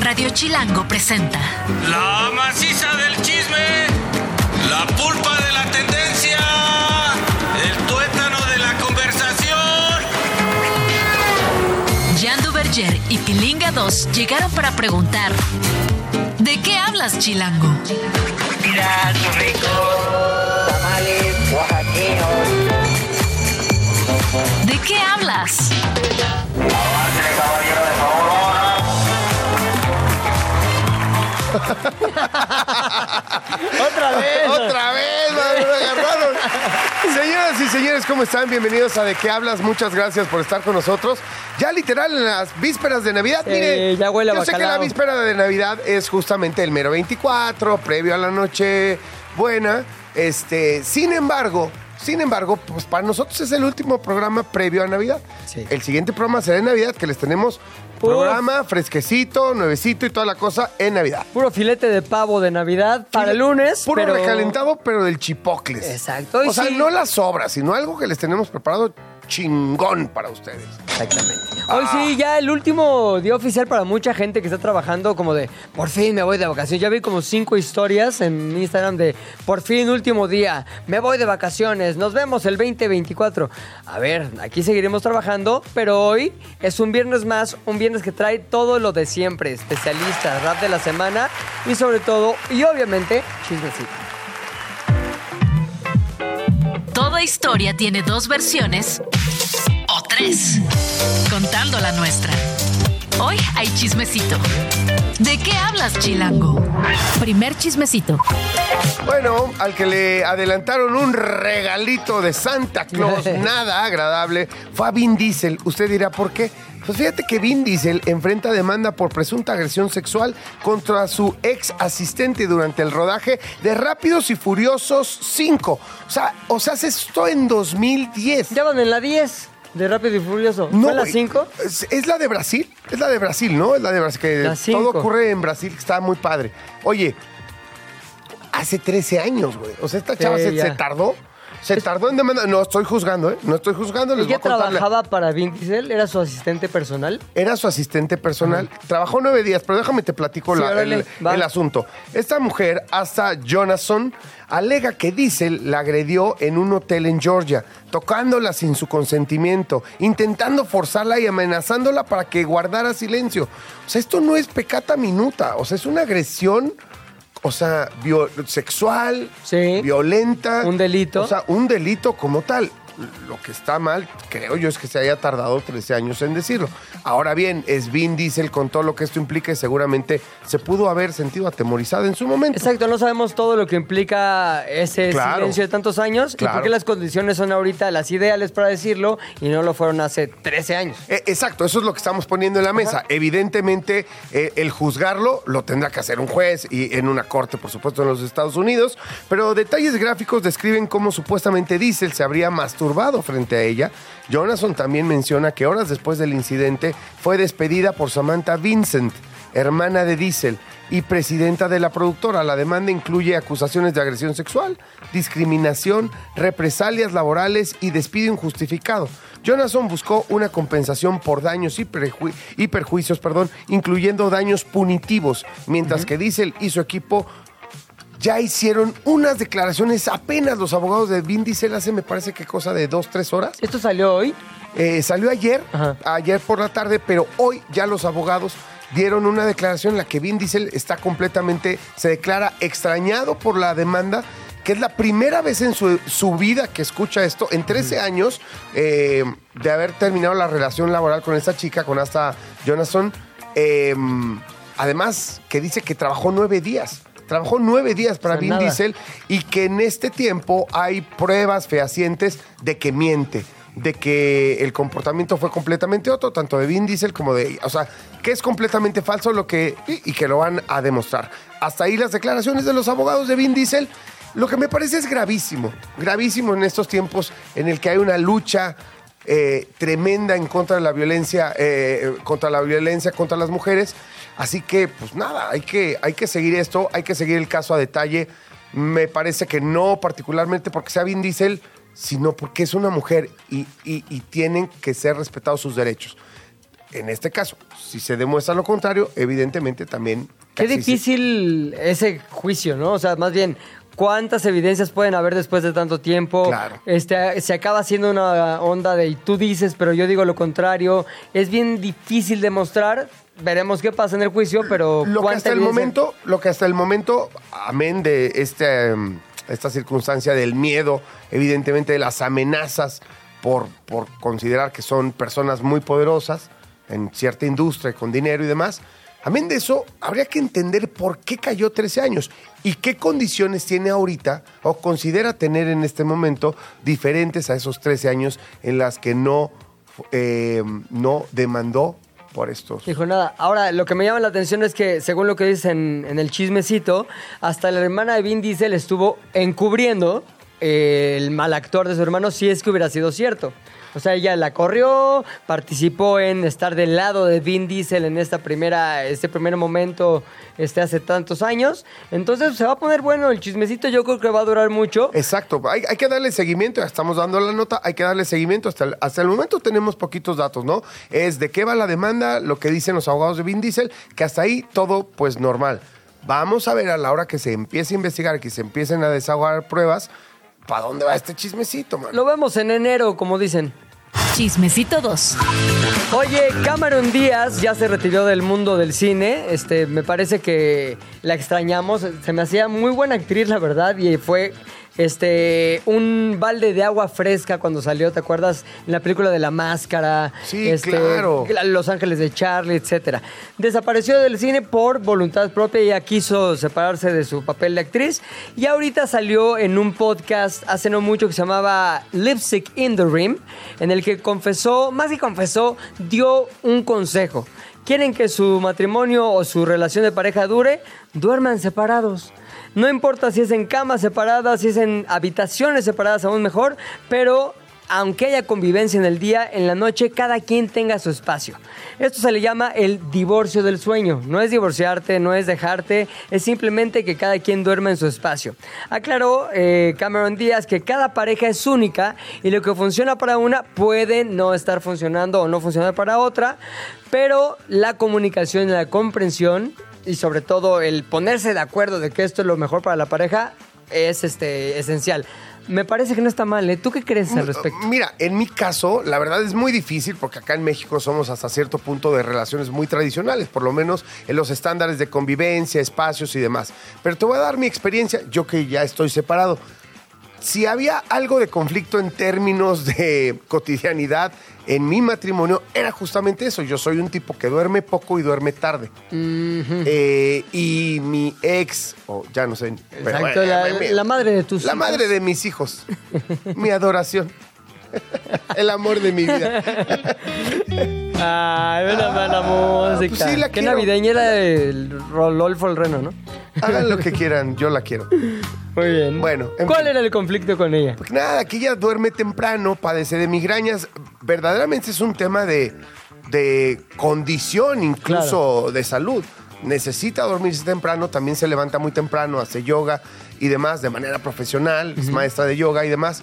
Radio Chilango presenta La maciza del chisme, la pulpa de la tendencia, el tuétano de la conversación. Jan Duverger y Pilinga 2 llegaron para preguntar ¿De qué hablas, Chilango? Mira. Tamales oaxaqueños. ¿De qué hablas? Avance, caballero, Otra vez. Otra vez, madre, me agarraron. Señoras y señores, ¿cómo están? Bienvenidos a De qué hablas. Muchas gracias por estar con nosotros. Ya literal en las vísperas de Navidad. Sí, Mire, ya huele a yo sé que la víspera de Navidad es justamente el mero 24, previo a la noche buena. Este, sin embargo, sin embargo, pues para nosotros es el último programa previo a Navidad. Sí. El siguiente programa será en Navidad, que les tenemos programa fresquecito, nuevecito y toda la cosa en Navidad. Puro filete de pavo de Navidad para el lunes. Puro pero... recalentado, pero del chipocles. Exacto, y O sea, sí. no las sobras, sino algo que les tenemos preparado chingón para ustedes. Exactamente. Hoy sí, ya el último día oficial para mucha gente que está trabajando como de por fin me voy de vacaciones. Ya vi como cinco historias en Instagram de por fin último día, me voy de vacaciones, nos vemos el 2024. A ver, aquí seguiremos trabajando, pero hoy es un viernes más, un viernes que trae todo lo de siempre, especialistas, rap de la semana y sobre todo, y obviamente, chismecito. Toda historia tiene dos versiones tres, contando la nuestra. Hoy hay chismecito. ¿De qué hablas, Chilango? Primer chismecito. Bueno, al que le adelantaron un regalito de Santa Claus, nada agradable, fue a Vin Diesel. Usted dirá, ¿por qué? Pues fíjate que Vin Diesel enfrenta demanda por presunta agresión sexual contra su ex asistente durante el rodaje de Rápidos y Furiosos 5. O sea, o sea, se esto en 2010. Ya van en la 10 de Rápido y Furioso. ¿Fue la güey. 5? Es, es la de Brasil. Es la de Brasil, ¿no? Es la de Brasil. Que todo ocurre en Brasil, que está muy padre. Oye, hace 13 años, güey. O sea, esta chava Sí, se, ya. se tardó. Se tardó en demandar. No estoy juzgando, ¿eh? No estoy juzgando. Les voy ¿Ella a contar la- trabajaba para Vin Diesel? ¿Era su asistente personal? Era su asistente personal. Trabajó nueve días, pero déjame te platico Sí, la- órale, el, va. el asunto. Esta mujer, hasta Jonathan, alega que Diesel la agredió en un hotel en Georgia, tocándola sin su consentimiento, intentando forzarla y amenazándola para que guardara silencio. O sea, esto no es pecata minuta, o sea, es una agresión. O sea, sexual, Sí. violenta. Un delito. O sea, un delito como tal. Lo que está mal, creo yo, es que se haya tardado 13 años en decirlo. Ahora bien, es Vin Diesel con todo lo que esto implica y seguramente se pudo haber sentido atemorizado en su momento. Exacto, no sabemos todo lo que implica ese Claro. silencio de tantos años y por qué las condiciones son ahorita las ideales para decirlo y no lo fueron hace 13 años. Eh, exacto, eso es lo que estamos poniendo en la mesa. Evidentemente, eh, el juzgarlo lo tendrá que hacer un juez y en una corte, por supuesto, en los Estados Unidos. Pero detalles gráficos describen cómo supuestamente Diesel se habría masturbado frente a ella. Jonathan también menciona que horas después del incidente fue despedida por Samantha Vincent, hermana de Diesel y presidenta de la productora. La demanda incluye acusaciones de agresión sexual, discriminación, represalias laborales y despido injustificado. Jonathan buscó una compensación por daños y, perju- y perjuicios, perdón, incluyendo daños punitivos, mientras que Diesel y su equipo ya hicieron unas declaraciones apenas los abogados de Vin Diesel hace, me parece que cosa de dos, tres horas. ¿Esto salió hoy? Eh, salió ayer, Ajá. ayer por la tarde, pero hoy ya los abogados dieron una declaración en la que Vin Diesel está completamente, se declara extrañado por la demanda, que es la primera vez en su, su vida que escucha esto, en 13 años eh, de haber terminado la relación laboral con esta chica, con hasta Jonathan. eh, además, que dice que trabajó nueve días. Trabajó nueve días para O sea, Vin nada. Diesel y que en este tiempo hay pruebas fehacientes de que miente, de que el comportamiento fue completamente otro, tanto de Vin Diesel como de ella. O sea, que es completamente falso lo que. y, y que lo van a demostrar. Hasta ahí las declaraciones de los abogados de Vin Diesel. Lo que me parece es gravísimo, gravísimo en estos tiempos en el que hay una lucha eh, tremenda en contra de la violencia, eh, contra la violencia contra las mujeres. Así que, pues nada, hay que, hay que seguir esto, hay que seguir el caso a detalle. Me parece que no particularmente porque sea Vin Diesel, sino porque es una mujer y, y- y tienen que ser respetados sus derechos. en este caso, si se demuestra lo contrario, evidentemente también... Qué se- difícil ese juicio, ¿no? O sea, más bien, ¿cuántas evidencias pueden haber después de tanto tiempo? Claro. Este, se acaba haciendo una onda de y tú dices, pero yo digo lo contrario. Es bien difícil demostrar. Veremos qué pasa en el juicio, pero lo que ¿cuánta hasta el evidencia? momento, lo que hasta el momento, amén de este, em, esta circunstancia del miedo, evidentemente de las amenazas por, por considerar que son personas muy poderosas en cierta industria, con dinero y demás. Amén de eso, habría que entender por qué cayó 13 años y qué condiciones tiene ahorita o considera tener en este momento diferentes a esos 13 años en las que no, eh, no demandó Dijo nada. Ahora, lo que me llama la atención es que, según lo que dicen en el chismecito, hasta la hermana de Vin Diesel estuvo encubriendo eh, el mal actor de su hermano si es que hubiera sido cierto. O sea, ella la corrió, participó en estar del lado de Vin Diesel en esta primera, este primer momento este, hace tantos años. Entonces se va a poner bueno el chismecito, yo creo que va a durar mucho. Exacto, hay, que darle seguimiento, estamos dando la nota, hay que darle seguimiento. Hasta el, hasta el momento tenemos poquitos datos, ¿no? Es de qué va la demanda, lo que dicen los abogados de Vin Diesel, que hasta ahí todo pues normal. Vamos a ver a la hora que se empiece a investigar, que se empiecen a desahogar pruebas, ¿para dónde va este chismecito, man? Lo vemos en enero, como dicen. Chismecito 2. Oye, Cameron Díaz ya se retiró del mundo del cine. Este, me parece que la extrañamos. Se me hacía muy buena actriz, la verdad, y fue este un balde de agua fresca cuando salió, ¿te acuerdas? En la película de La Máscara. Sí, este, claro. Los Ángeles de Charlie, etcétera. Desapareció del cine por voluntad propia y ya quiso separarse de su papel de actriz. Y ahorita salió en un podcast hace no mucho que se llamaba Lipstick in the Rim, en el que confesó, más que confesó, dio un consejo. Quieren que su matrimonio o su relación de pareja dure, duerman separados. No importa si es en camas separadas, si es en habitaciones separadas, aún mejor, pero aunque haya convivencia en el día, en la noche cada quien tenga su espacio. Esto se le llama el divorcio del sueño. No es divorciarte, no es dejarte, es simplemente que cada quien duerma en su espacio. Aclaró eh, Cameron Díaz que cada pareja es única y lo que funciona para una puede no estar funcionando o no funcionar para otra, pero la comunicación y la comprensión y sobre todo el ponerse de acuerdo de que esto es lo mejor para la pareja es este, esencial. Me parece que no está mal, ¿eh? ¿Tú qué crees al respecto? Mira, en mi caso, la verdad es muy difícil porque acá en México somos hasta cierto punto de relaciones muy tradicionales, por lo menos en los estándares de convivencia, espacios y demás. Pero te voy a dar mi experiencia, yo que ya estoy separado. Si había algo de conflicto en términos de cotidianidad en mi matrimonio, era justamente eso. Yo soy un tipo que duerme poco y duerme tarde. Eh, y mi ex, o ya no sé. Exacto, la, mi- la madre de tus la hijos. madre de mis hijos. mi adoración. El amor de mi vida. Ay, ven a ver la música. pues sí, la Qué quiero. navideña era el Rodolfo el Reno, ¿no? Hagan lo que quieran, yo la quiero. Muy bien. Bueno, en ¿Cuál fin. era el conflicto con ella? Porque nada, aquí ella duerme temprano, padece de migrañas. Verdaderamente es un tema de, de condición, incluso de salud. Necesita dormirse temprano, también se levanta muy temprano, hace yoga y demás de manera profesional, es maestra de yoga y demás.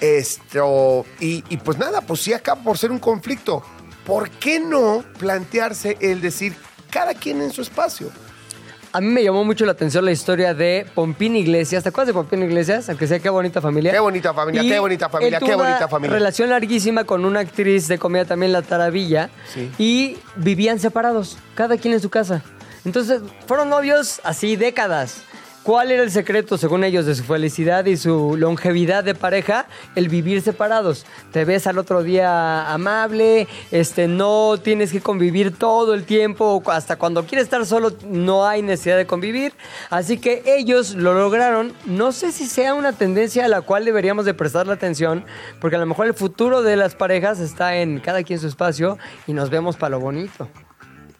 Esto, y, y pues nada, pues sí acaba por ser un conflicto. ¿Por qué no plantearse el decir cada quien en su espacio? A mí me llamó mucho la atención la historia de Pompín Iglesias. ¿Te acuerdas de Pompín Iglesias? Aunque sea qué bonita familia. Qué bonita familia, qué bonita familia, él tuvo qué bonita una familia. relación larguísima con una actriz de comedia también, La Taravilla. Sí. Y vivían separados, cada quien en su casa. Entonces, fueron novios así décadas. ¿Cuál era el secreto, según ellos, de su felicidad y su longevidad de pareja? El vivir separados. Te ves al otro día amable, este, no tienes que convivir todo el tiempo, hasta cuando quieres estar solo no hay necesidad de convivir. Así que ellos lo lograron. No sé si sea una tendencia a la cual deberíamos de prestarle atención, porque a lo mejor el futuro de las parejas está en cada quien su espacio y nos vemos para lo bonito.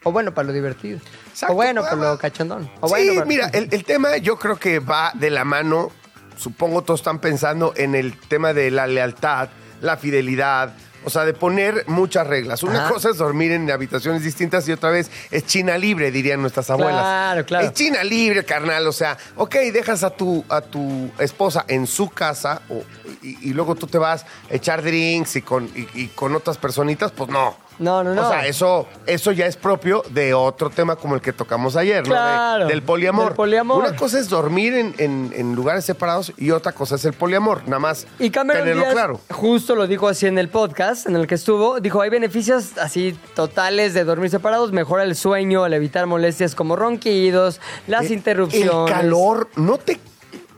O bueno, para lo divertido. Exacto. O bueno, para lo cachondón. O sí, bueno, para- mira, el, el tema yo creo que va de la mano, supongo todos están pensando en el tema de la lealtad, la fidelidad, o sea, de poner muchas reglas. Una Ajá. cosa es dormir en habitaciones distintas y otra vez es China libre, dirían nuestras abuelas. Claro, claro. Es China libre, carnal, o sea, ok, dejas a tu, a tu esposa en su casa o- y, y luego tú te vas a echar drinks y con, y- y con otras personitas, pues no. No, no, no. O sea, eso, eso ya es propio de otro tema como el que tocamos ayer, ¿no? De- Claro, del poliamor. del poliamor. Una cosa es dormir en, en- en lugares separados y otra cosa es el poliamor. Nada más Y Cameron tenerlo Díaz claro. justo lo dijo así en el podcast en el que estuvo. Dijo, hay beneficios así totales de dormir separados. Mejora el sueño al evitar molestias como ronquidos, las Eh, interrupciones. El calor, no te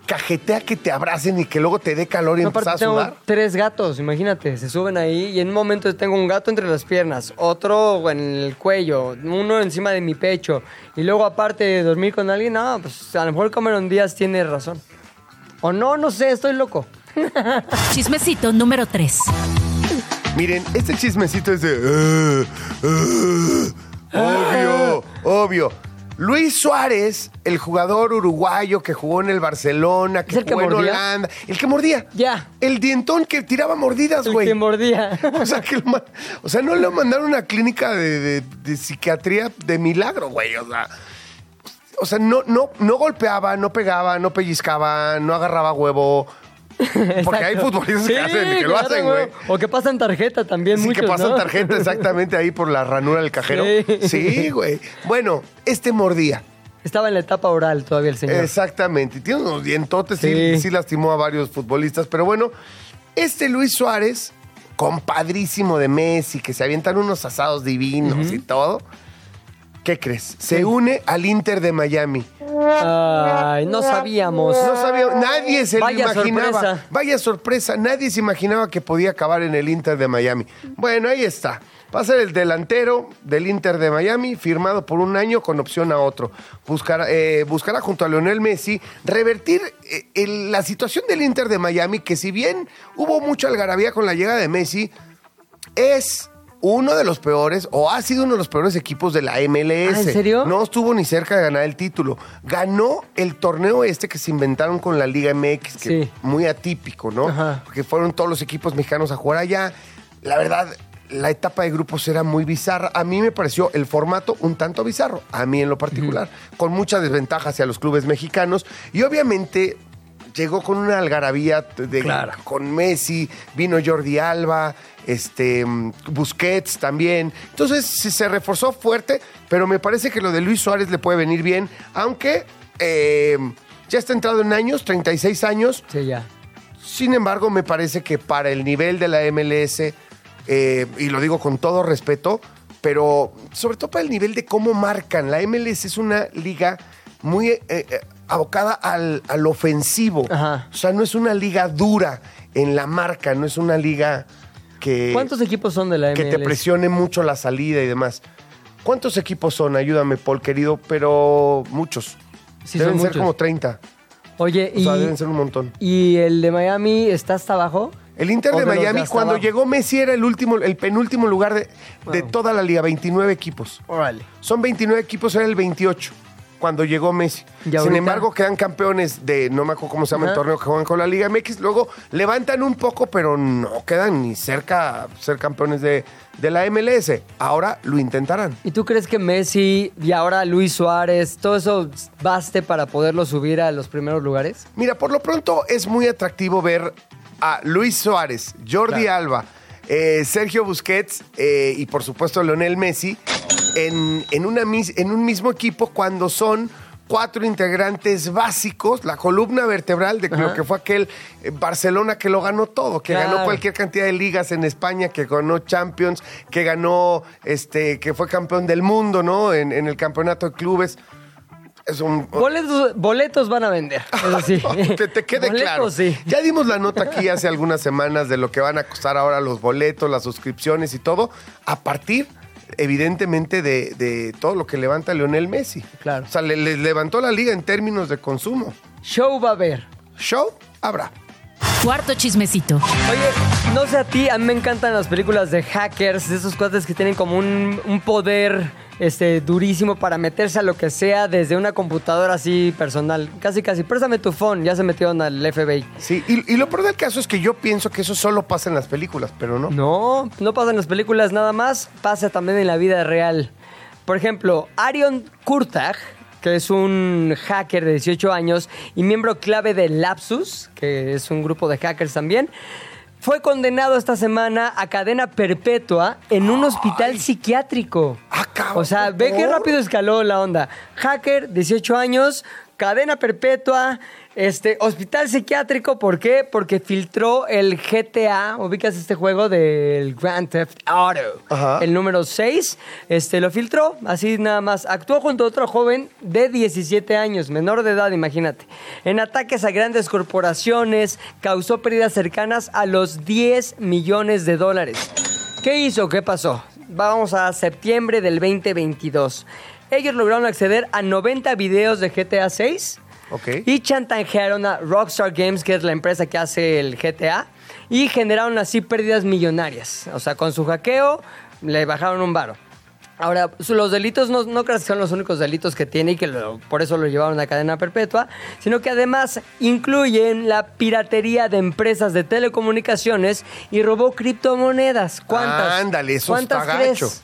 cajetea que te abracen y que luego te dé calor y No, aparte a tengo sudar. tres gatos, imagínate, se suben ahí y en un momento tengo un gato entre las piernas, otro en el cuello, uno encima de mi pecho y luego aparte de dormir con alguien, no, pues a lo mejor Cameron Díaz tiene razón. O no, no sé, estoy loco. Chismecito número 3. Miren, este chismecito es de. "Ah, ah", obvio, obvio. Luis Suárez, el jugador uruguayo que jugó en el Barcelona, que ¿Es el que jugó en mordía? Holanda, el que mordía. Ya. El dientón que tiraba mordidas, El güey. que mordía. O sea, que lo ma- o sea, no le mandaron a una clínica de, de- de psiquiatría de milagro, güey. O sea, o sea no, no, no golpeaba, no pegaba, no pellizcaba, no agarraba huevo. Porque hay futbolistas que, hacen, que lo hacen, güey. O que pasan tarjeta también Sí, muchos, que pasan ¿no? tarjeta exactamente ahí por la ranura del cajero. Sí. Sí, güey. Bueno, este mordía. Estaba en la etapa oral todavía el señor. Exactamente. Y Tiene unos dientotes, sí. Sí. sí lastimó a varios futbolistas. Pero bueno, este Luis Suárez, compadrísimo de Messi, que se avientan unos asados divinos y todo. ¿Qué crees? Se une al Inter de Miami. Ay, no sabíamos. No sabía, nadie se Vaya lo imaginaba. sorpresa. Vaya sorpresa, nadie se imaginaba que podía acabar en el Inter de Miami. Bueno, ahí está. Va a ser el delantero del Inter de Miami, firmado por un año con opción a otro. Buscará, eh, buscará junto a Leonel Messi revertir eh, el- la situación del Inter de Miami, que si bien hubo mucha algarabía con la llegada de Messi, es uno de los peores, o ha sido uno de los peores equipos de la MLS. Ah, ¿en serio? No estuvo ni cerca de ganar el título. Ganó el torneo este que se inventaron con la Liga MX, que Sí. muy atípico, ¿no? Ajá. Porque fueron todos los equipos mexicanos a jugar allá. La verdad, la etapa de grupos era muy bizarra. A mí me pareció el formato un tanto bizarro, a mí en lo particular, con mucha desventaja hacia los clubes mexicanos. Y obviamente llegó con una algarabía de, Claro. con Messi, vino Jordi Alba, este Busquets también. Entonces sí, se reforzó fuerte, pero me parece que lo de Luis Suárez le puede venir bien, aunque eh, ya está entrado en años, 36 años. Sí, ya. Sin embargo, me parece que para el nivel de la MLS, eh, y lo digo con todo respeto, pero sobre todo para el nivel de cómo marcan, la MLS es una liga muy eh, abocada al, al ofensivo. Ajá. O sea, no es una liga dura en la marca, no es una liga que, ¿Cuántos equipos son de la MLS? que te presione mucho la salida y demás. ¿Cuántos equipos son? Ayúdame, Paul, querido, pero muchos. Sí, Deben son ser muchos. como 30. Oye, O sea, y, deben ser un montón. ¿y el de Miami está hasta abajo? El Inter ¿O de Miami, cuando abajo? llegó Messi, era el último, el penúltimo lugar de, de toda la liga, 29 equipos. Órale. Son 29 equipos, era el 28 cuando llegó Messi. ¿Y Sin ahorita? embargo, quedan campeones de, no me acuerdo cómo se llama el torneo que juegan con la Liga MX. Luego levantan un poco, pero no quedan ni cerca ser campeones de, de la MLS. Ahora lo intentarán. ¿Y tú crees que Messi y ahora Luis Suárez, todo eso baste para poderlo subir a los primeros lugares? Mira, por lo pronto es muy atractivo ver a Luis Suárez, Jordi Claro. Alba, eh, Sergio Busquets eh, y por supuesto Leonel Messi en, en, una, en un mismo equipo cuando son cuatro integrantes básicos, la columna vertebral de lo Ajá. que fue aquel eh, Barcelona que lo ganó todo, que Claro. ganó cualquier cantidad de ligas en España, que ganó Champions, que ganó, este, que fue campeón del mundo, ¿no? En, en el campeonato de clubes. Es un, Boletos, boletos van a vender, eso sí. que te quede boletos, claro. sí. Ya dimos la nota aquí hace algunas semanas de lo que van a costar ahora los boletos, las suscripciones y todo, a partir, evidentemente, de, de todo lo que levanta Leonel Messi. Claro. O sea, le, le levantó la liga en términos de consumo. Show va a haber. Show habrá. Cuarto chismecito. Oye, no sé a ti, a mí me encantan las películas de hackers, de esos cuates que tienen como un, un poder este, durísimo para meterse a lo que sea desde una computadora así personal. Casi, casi, préstame tu phone, ya se metieron al FBI. Sí, y, y lo peor del caso es que yo pienso que eso solo pasa en las películas, pero no. No, no pasa en las películas nada más, pasa también en la vida real. Por ejemplo, Arion Kurtag, que es un hacker de 18 años y miembro clave de Lapsus, que es un grupo de hackers también, fue condenado esta semana a cadena perpetua en un hospital psiquiátrico. Ah, O sea, ve qué rápido escaló la onda. Hacker, 18 años, cadena perpetua, este, hospital psiquiátrico, ¿por qué? Porque filtró el GTA, ubicas este juego del Grand Theft Auto, Ajá. el número 6, este, lo filtró, así nada más. Actuó junto a otro joven de 17 años, menor de edad, imagínate. En ataques a grandes corporaciones, causó pérdidas cercanas a los 10 millones de dólares. ¿Qué hizo? ¿Qué pasó? Vamos a septiembre del 2022. Ellos lograron acceder a 90 videos de GTA 6 Y chantajearon a Rockstar Games, que es la empresa que hace el GTA, y generaron así pérdidas millonarias. O sea, con su hackeo le bajaron un varo. Ahora, los delitos no, no creas que son los únicos delitos que tiene y que lo- por eso lo llevaron a cadena perpetua, sino que además incluyen la piratería de empresas de telecomunicaciones y robó criptomonedas. ¿Cuántas? Ándale, eso ¿Cuántas está crees?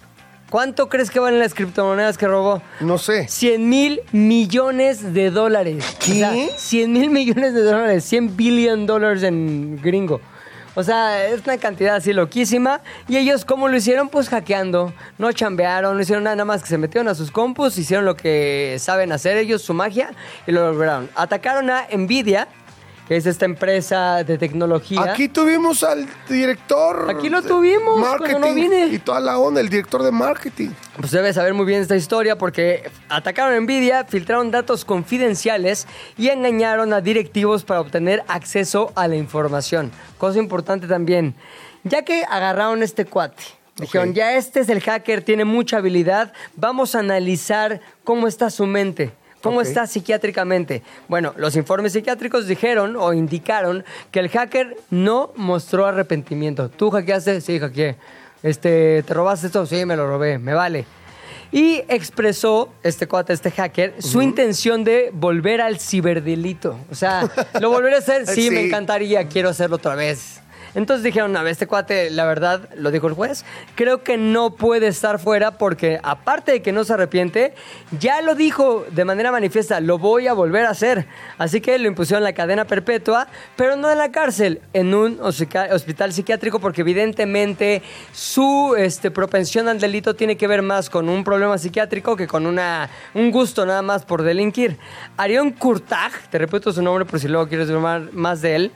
¿Cuánto crees que valen las criptomonedas que robó? No sé. 100 mil millones de dólares. ¿Qué? O sea, 100 mil millones de dólares. 100 billion dólares en gringo. O sea, es una cantidad así loquísima. Y ellos, ¿cómo lo hicieron? Pues hackeando. No chambearon, no hicieron nada, nada más que se metieron a sus compus, hicieron lo que saben hacer ellos, su magia, y lo lograron. Atacaron a Nvidia, que es esta empresa de tecnología. Aquí tuvimos al director. Aquí lo tuvimos cuando no vine. Y toda la onda, el director de marketing. Pues debes saber muy bien esta historia porque atacaron a Nvidia, filtraron datos confidenciales y engañaron a directivos para obtener acceso a la información. Cosa importante también, ya que agarraron este cuate. Dijeron, ya este es el hacker, tiene mucha habilidad, vamos a analizar cómo está su mente. ¿Cómo Ok. está psiquiátricamente? Bueno, los informes psiquiátricos dijeron o indicaron que el hacker no mostró arrepentimiento. ¿Tú hackeaste? Sí, hackeé. Este, ¿Te robaste esto? Sí, me lo robé, me vale. Y expresó este cuate, este hacker, su intención de volver al ciberdelito. O sea, ¿lo volveré a hacer? Sí, Sí. me encantaría, quiero hacerlo otra vez. Entonces dijeron, a ver, este cuate, la verdad, lo dijo el juez, creo que no puede estar fuera porque aparte de que no se arrepiente, ya lo dijo de manera manifiesta, lo voy a volver a hacer. Así que lo impusieron la cadena perpetua, pero no en la cárcel, en un hospital psiquiátrico porque evidentemente su este, propensión al delito tiene que ver más con un problema psiquiátrico que con una, un gusto nada más por delinquir. Arión Kurtag, te repito su nombre por si luego quieres más- más de él,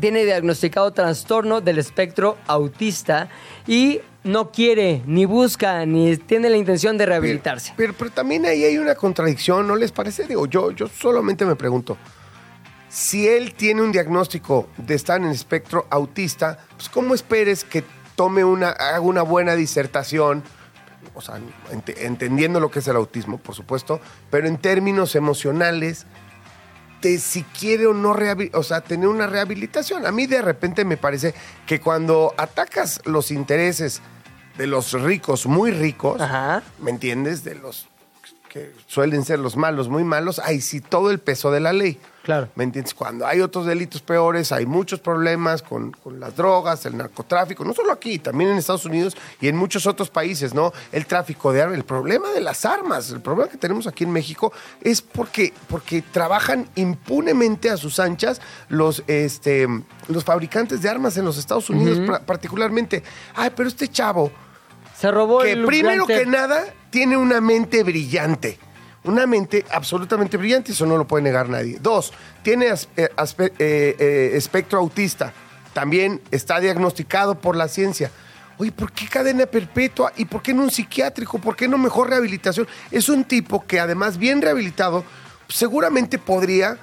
tiene diagnosticado trastorno del espectro autista y no quiere, ni busca, ni tiene la intención de rehabilitarse. Pero, pero también ahí hay una contradicción, ¿no les parece? Digo, yo, yo solamente me pregunto, si él tiene un diagnóstico de estar en espectro autista, pues ¿cómo esperes que tome una, haga una buena disertación? O sea, ent- entendiendo lo que es el autismo, por supuesto, pero en términos emocionales, de si quiere o no o sea, tener una rehabilitación. A mí de repente me parece que cuando atacas los intereses de los ricos, muy ricos, Ajá. ¿me entiendes? De los que suelen ser los malos, muy malos, hay sí todo el peso de la ley. Claro. ¿Me entiendes? Cuando hay otros delitos peores, hay muchos problemas con, con las drogas, el narcotráfico, no solo aquí, también en Estados Unidos y en muchos otros países, ¿no? El tráfico de armas, el problema de las armas, el problema que tenemos aquí en México es porque, porque trabajan impunemente a sus anchas los, este, los fabricantes de armas en los Estados Unidos, particularmente. Ay, pero este chavo, Se robó que el primero que nada tiene una mente brillante. Una mente absolutamente brillante, eso no lo puede negar nadie. Dos, tiene eh, eh, eh, espectro autista. También está diagnosticado por la ciencia. Oye, ¿por qué cadena perpetua? ¿Y por qué no un psiquiátrico? ¿Por qué no mejor rehabilitación? Es un tipo que además bien rehabilitado, seguramente podría,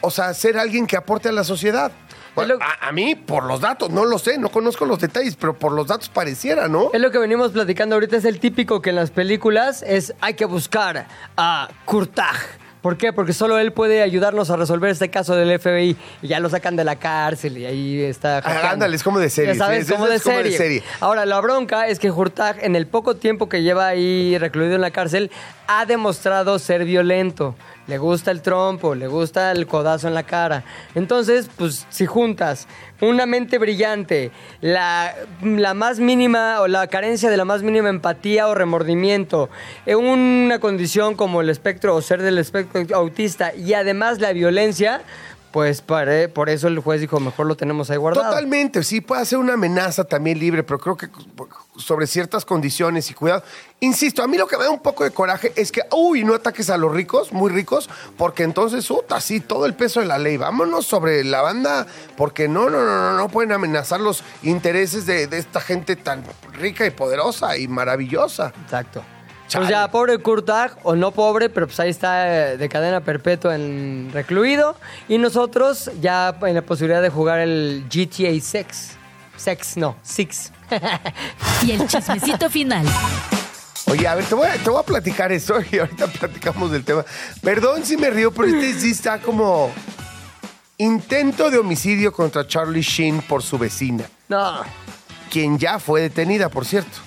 o sea, ser alguien que aporte a la sociedad. Bueno, lo- a, a mí, por los datos, no lo sé, no conozco los detalles, pero por los datos pareciera, ¿no? Es lo que venimos platicando ahorita, es el típico que en las películas es hay que buscar a Kurtag. ¿Por qué? Porque solo él puede ayudarnos a resolver este caso del FBI y ya lo sacan de la cárcel y ahí está. Ah, ándale, es como de serie, Ya sabes, sí, como, es de como de serie. serie. Ahora, la bronca es que Hurtag, en el poco tiempo que lleva ahí recluido en la cárcel, ha demostrado ser violento. Le gusta el trompo, le gusta el codazo en la cara. Entonces, pues, si juntas una mente brillante, la, la más mínima o la carencia de la más mínima empatía o remordimiento, en una condición como el espectro o ser del espectro autista y además la violencia, pues pare- por eso el juez dijo, mejor lo tenemos ahí guardado. Totalmente, sí, puede ser una amenaza también libre, pero creo que sobre ciertas condiciones y cuidado. Insisto, a mí lo que me da un poco de coraje es que, uy, no ataques a los ricos, muy ricos, porque entonces, puta, sí, todo el peso de la ley. Vámonos sobre la banda, porque no, no, no, no, no pueden amenazar los intereses de, de esta gente tan rica y poderosa y maravillosa. Exacto. Chale. Pues ya, pobre Kurtag, o no pobre, pero pues ahí está eh, de cadena perpetua en recluido. Y nosotros ya en la posibilidad de jugar el GTA 6. Sex, no, Six. Y el chismecito final. Oye, a ver, te voy a, te voy a platicar esto y ahorita platicamos del tema. Perdón si me río, pero este sí está como intento de homicidio contra Charlie Sheen por su vecina, No. quien ya fue detenida, por cierto.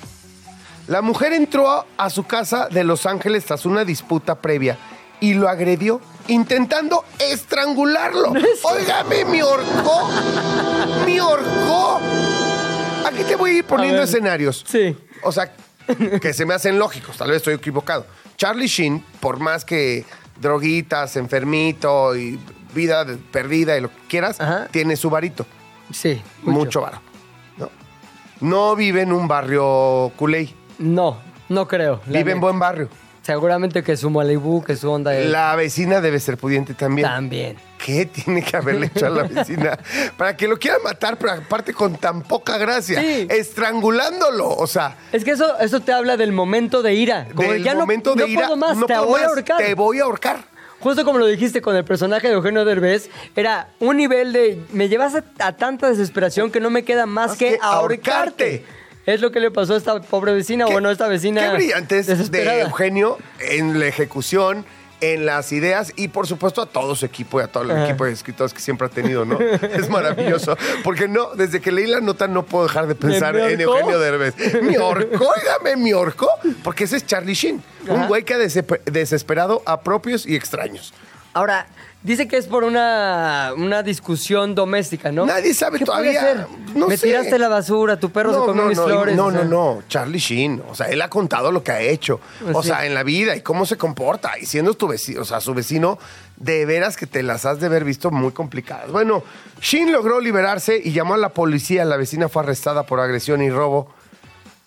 La mujer entró a su casa de Los Ángeles tras una disputa previa y lo agredió, intentando estrangularlo. Óigame, mi horcó. Mi horcó. Aquí te voy a ir poniendo A escenarios. Sí. O sea, que se me hacen lógicos, tal vez estoy equivocado. Charlie Sheen, por más que droguitas, enfermito y vida perdida y lo que quieras, Ajá. tiene su varito. Sí. Mucho varo. ¿no? no vive en un barrio culé, No, no creo. la vive en neta. buen barrio. Seguramente que su Malibu, que su onda es... La vecina debe ser pudiente también. También. ¿Qué tiene que haberle hecho a la vecina? Para que lo quiera matar, pero aparte con tan poca gracia. Sí. Estrangulándolo. O sea, Es que eso, eso te habla del momento de ira. Como del ya no- momento de no ira. puedo más, no te voy a ahorcar. Te voy a ahorcar. Justo como lo dijiste con el personaje de Eugenio Derbez, era un nivel de me llevas a, a tanta desesperación que no me queda más, que ahorcarte. Es lo que le pasó a esta pobre vecina, o bueno, a esta vecina. Qué brillantes de. Eugenio en la ejecución, en las ideas y por supuesto a todo su equipo y a todo el Ajá. equipo de escritores que siempre ha tenido, ¿no? es maravilloso. Porque no, desde que leí la nota no puedo dejar de pensar ¿Me en? Eugenio Derbez. Mi orco, óigame, mi orco. Porque ese es Charlie Sheen. Un güey que ha dese- desesperado a propios y extraños. Ahora, dice que es por una, una discusión doméstica, ¿no? Nadie sabe ¿Qué puede todavía. ser? No me sé. tiraste la basura, tu perro se comió no, mis flores. No, o sea. no, no. Charlie Sheen. O sea, él ha contado lo que ha hecho. Pues o sí. sea, en la vida y cómo se comporta. Y siendo tu vecino, o sea, su vecino, de veras que te las has de haber visto muy complicadas. Bueno, Sheen logró liberarse y llamó a la policía. La vecina fue arrestada por agresión y robo.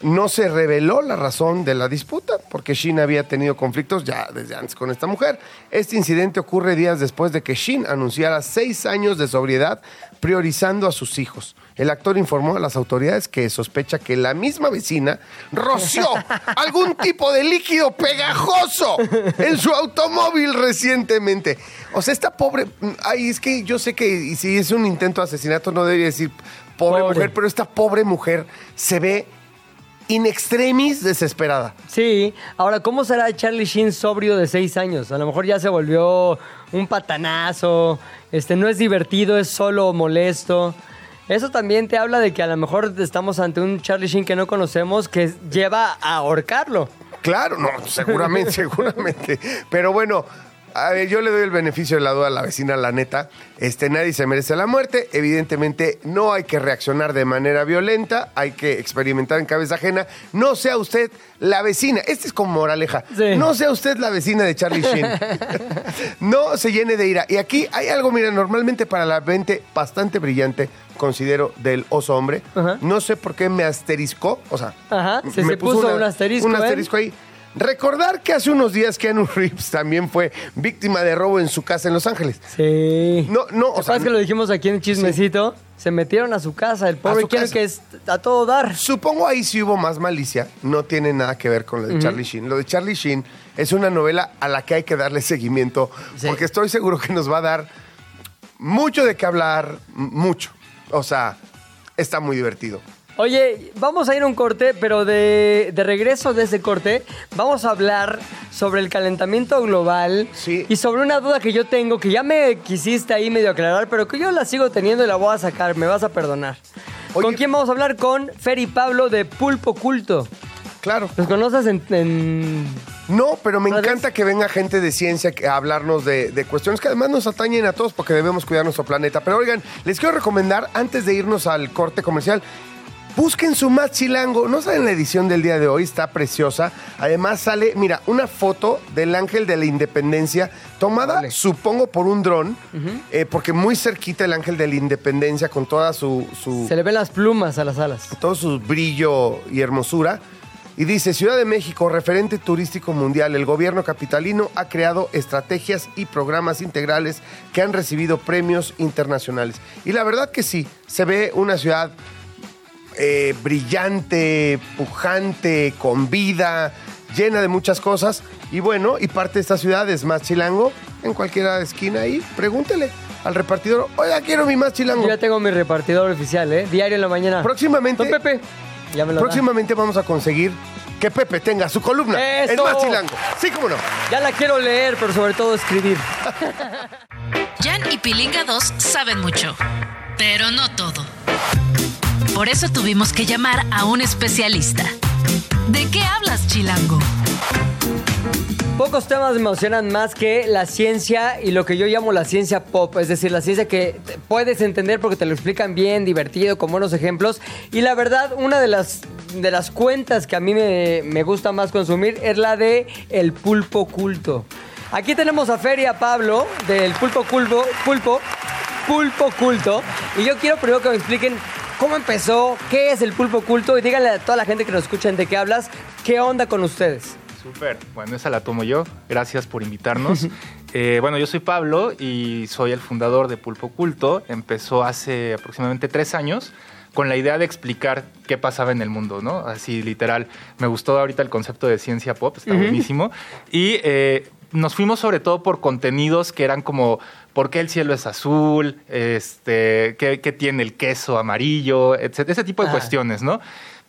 No se reveló la razón de la disputa, porque Shin había tenido conflictos ya desde antes con esta mujer. Este incidente ocurre días después de que Shin anunciara seis años de sobriedad, priorizando a sus hijos. El actor informó a las autoridades que sospecha que la misma vecina roció algún tipo de líquido pegajoso en su automóvil recientemente. O sea, esta pobre... Ay, es que yo sé que y si es un intento de asesinato no debería decir pobre. Pobre. mujer, pero esta pobre mujer se ve in extremis desesperada. Sí, ahora, ¿cómo será Charlie Sheen sobrio de seis años? A lo mejor ya se volvió un patanazo, este, no es divertido, es solo molesto. Eso también te habla de que a lo mejor estamos ante un Charlie Sheen que no conocemos que lleva a ahorcarlo. Claro, no, seguramente, seguramente. Pero bueno, a ver, yo le doy el beneficio de la duda a la vecina, la neta. Este, nadie se merece la muerte. Evidentemente, no hay que reaccionar de manera violenta, hay que experimentar en cabeza ajena. No sea usted la vecina. Este es como moraleja. Sí. No sea usted la vecina de Charlie Sheen. no se llene de ira. Y aquí hay algo, mira, normalmente para la mente bastante brillante, considero, del oso hombre. Ajá. No sé por qué me asteriscó. O sea, Ajá, se- se puso un asterisco, Un asterisco ahí. Recordar que hace unos días Keanu Reeves también fue víctima de robo en su casa en Los Ángeles. Sí. No, no, o ¿Te sea, que lo dijimos aquí en Chismecito? Se metieron a su casa, el pobre Keanu que es a todo dar. Supongo ahí sí hubo más malicia, no tiene nada que ver con lo de Charlie Sheen. Lo de Charlie Sheen es una novela a la que hay que darle seguimiento, Sí. porque estoy seguro que nos va a dar mucho de qué hablar, mucho. O sea, está muy divertido. Oye, vamos a ir a un corte, pero de, de regreso de ese corte, vamos a hablar sobre el calentamiento global Sí. y sobre una duda que yo tengo, que ya me quisiste ahí medio aclarar, pero que yo la sigo teniendo y la voy a sacar, me vas a perdonar. Oye. ¿Con quién vamos a hablar? Con Fer y Pablo de Pulpo Culto. Claro. ¿Los conoces en...? en- No, pero me encanta que venga gente de ciencia a hablarnos de, de cuestiones que además nos atañen a todos porque debemos cuidar nuestro planeta. Pero oigan, les quiero recomendar, antes de irnos al corte comercial, Busquen su más chilango. No saben la edición del día de hoy, está preciosa. Además sale, mira, una foto del ángel de la independencia tomada, supongo, por un dron, eh, porque muy cerquita el ángel de la independencia con toda su, su Se le ven las plumas a las alas. todo su brillo y hermosura. Y dice, Ciudad de México, referente turístico mundial, el gobierno capitalino ha creado estrategias y programas integrales que han recibido premios internacionales. Y la verdad que sí, se ve una ciudad eh, brillante, pujante, con vida, llena de muchas cosas. Y bueno, y parte de esta ciudad es más chilango, en cualquier esquina ahí, pregúntele al repartidor, oiga, quiero mi más chilango. Yo ya tengo mi repartidor oficial, ¿eh? Diario en la mañana. Próximamente- Don Pepe, ya me lo da. Próximamente vamos a conseguir que Pepe tenga su columna. ¡Eso! El más chilango. Sí, cómo no. Ya la quiero leer, pero sobre todo escribir. Jan y Pilinga 2 saben mucho, pero no todo. Por eso tuvimos que llamar a un especialista. ¿De qué hablas, Chilango? Pocos temas me emocionan más que la ciencia y lo que yo llamo la ciencia pop, es decir, la ciencia que puedes entender porque te lo explican bien, divertido, con buenos ejemplos. Y la verdad, una de las, de las cuentas que a mí me, me gusta más consumir es la de El Pulpo Culto. Aquí tenemos a Fer y a Pablo del Pulpo Culto, Pulpo, Pulpo Culto. Y yo quiero primero que me expliquen cómo empezó, qué es el Pulpo Culto y díganle a toda la gente que nos escuchan de qué hablas, qué onda con ustedes. Súper, bueno, esa la tomo yo. Gracias por invitarnos. Eh, bueno, yo soy Pablo y soy el fundador de Pulpo Culto. Empezó hace aproximadamente tres años con la idea de explicar qué pasaba en el mundo, ¿no? Así literal. Me gustó ahorita el concepto de ciencia pop, está buenísimo. Y eh, nos fuimos sobre todo por contenidos que eran como por qué el cielo es azul, este, qué, qué tiene el queso amarillo, etc. Ese tipo de Ah. cuestiones, ¿no?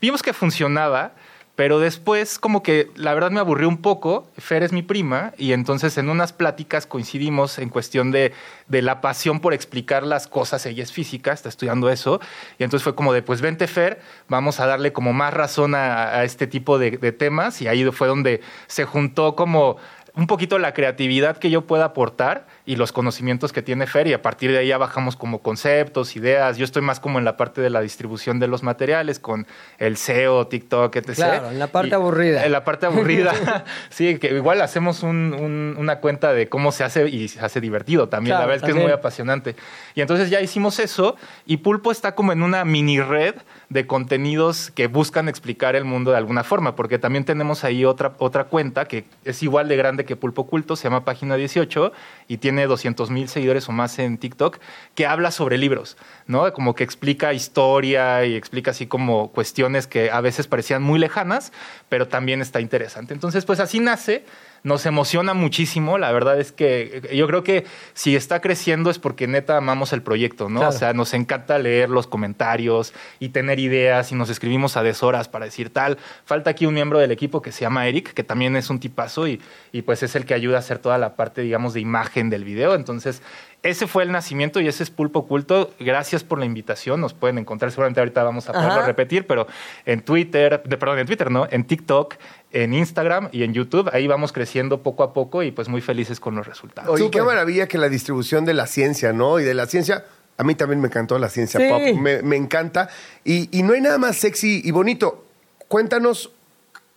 Vimos que funcionaba, pero después como que la verdad me aburrió un poco. Fer es mi prima y entonces en unas pláticas coincidimos en cuestión de, de la pasión por explicar las cosas. Ella es física, está estudiando eso. Y entonces fue como de, pues vente Fer, vamos a darle como más razón a, a este tipo de, de temas. Y ahí fue donde se juntó como un poquito la creatividad que yo pueda aportar y los conocimientos que tiene Fer y a partir de ahí ya bajamos como conceptos, ideas. Yo estoy más como en la parte de la distribución de los materiales con el SEO, TikTok, etc. Claro, en la parte Y- aburrida. En la parte aburrida. sí, que igual hacemos un- un- una cuenta de cómo se hace y se hace divertido también. Claro, la verdad es que también. es muy apasionante. Y entonces ya hicimos eso y Pulpo está como en una mini red de contenidos que buscan explicar el mundo de alguna forma, porque también tenemos ahí otra, otra cuenta que es igual de grande que Pulpo Culto, se llama Página 18 y tiene 200 mil seguidores o más en TikTok, que habla sobre libros, ¿no? Como que explica historia y explica así como cuestiones que a veces parecían muy lejanas, pero también está interesante. Entonces, pues así nace nos emociona muchísimo. La verdad es que yo creo que si está creciendo es porque neta amamos el proyecto, ¿no? Claro. O sea, nos encanta leer los comentarios y tener ideas y nos escribimos a deshoras para decir tal. Falta aquí un miembro del equipo que se llama Eric, que también es un tipazo y, y pues es el que ayuda a hacer toda la parte, digamos, de imagen del video. Entonces, ese fue el nacimiento y ese es Pulpo Oculto. Gracias por la invitación. Nos pueden encontrar, seguramente ahorita vamos a poderlo Ajá. repetir, pero en Twitter, de, perdón, en Twitter, ¿no? En TikTok, en Instagram y en YouTube. Ahí vamos creciendo poco a poco y pues muy felices con los resultados. Oye, qué maravilla que la distribución de la ciencia, ¿no? Y de la ciencia, a mí también me encantó la ciencia Sí. pop, me, me encanta. Y, y no hay nada más sexy y bonito. Cuéntanos,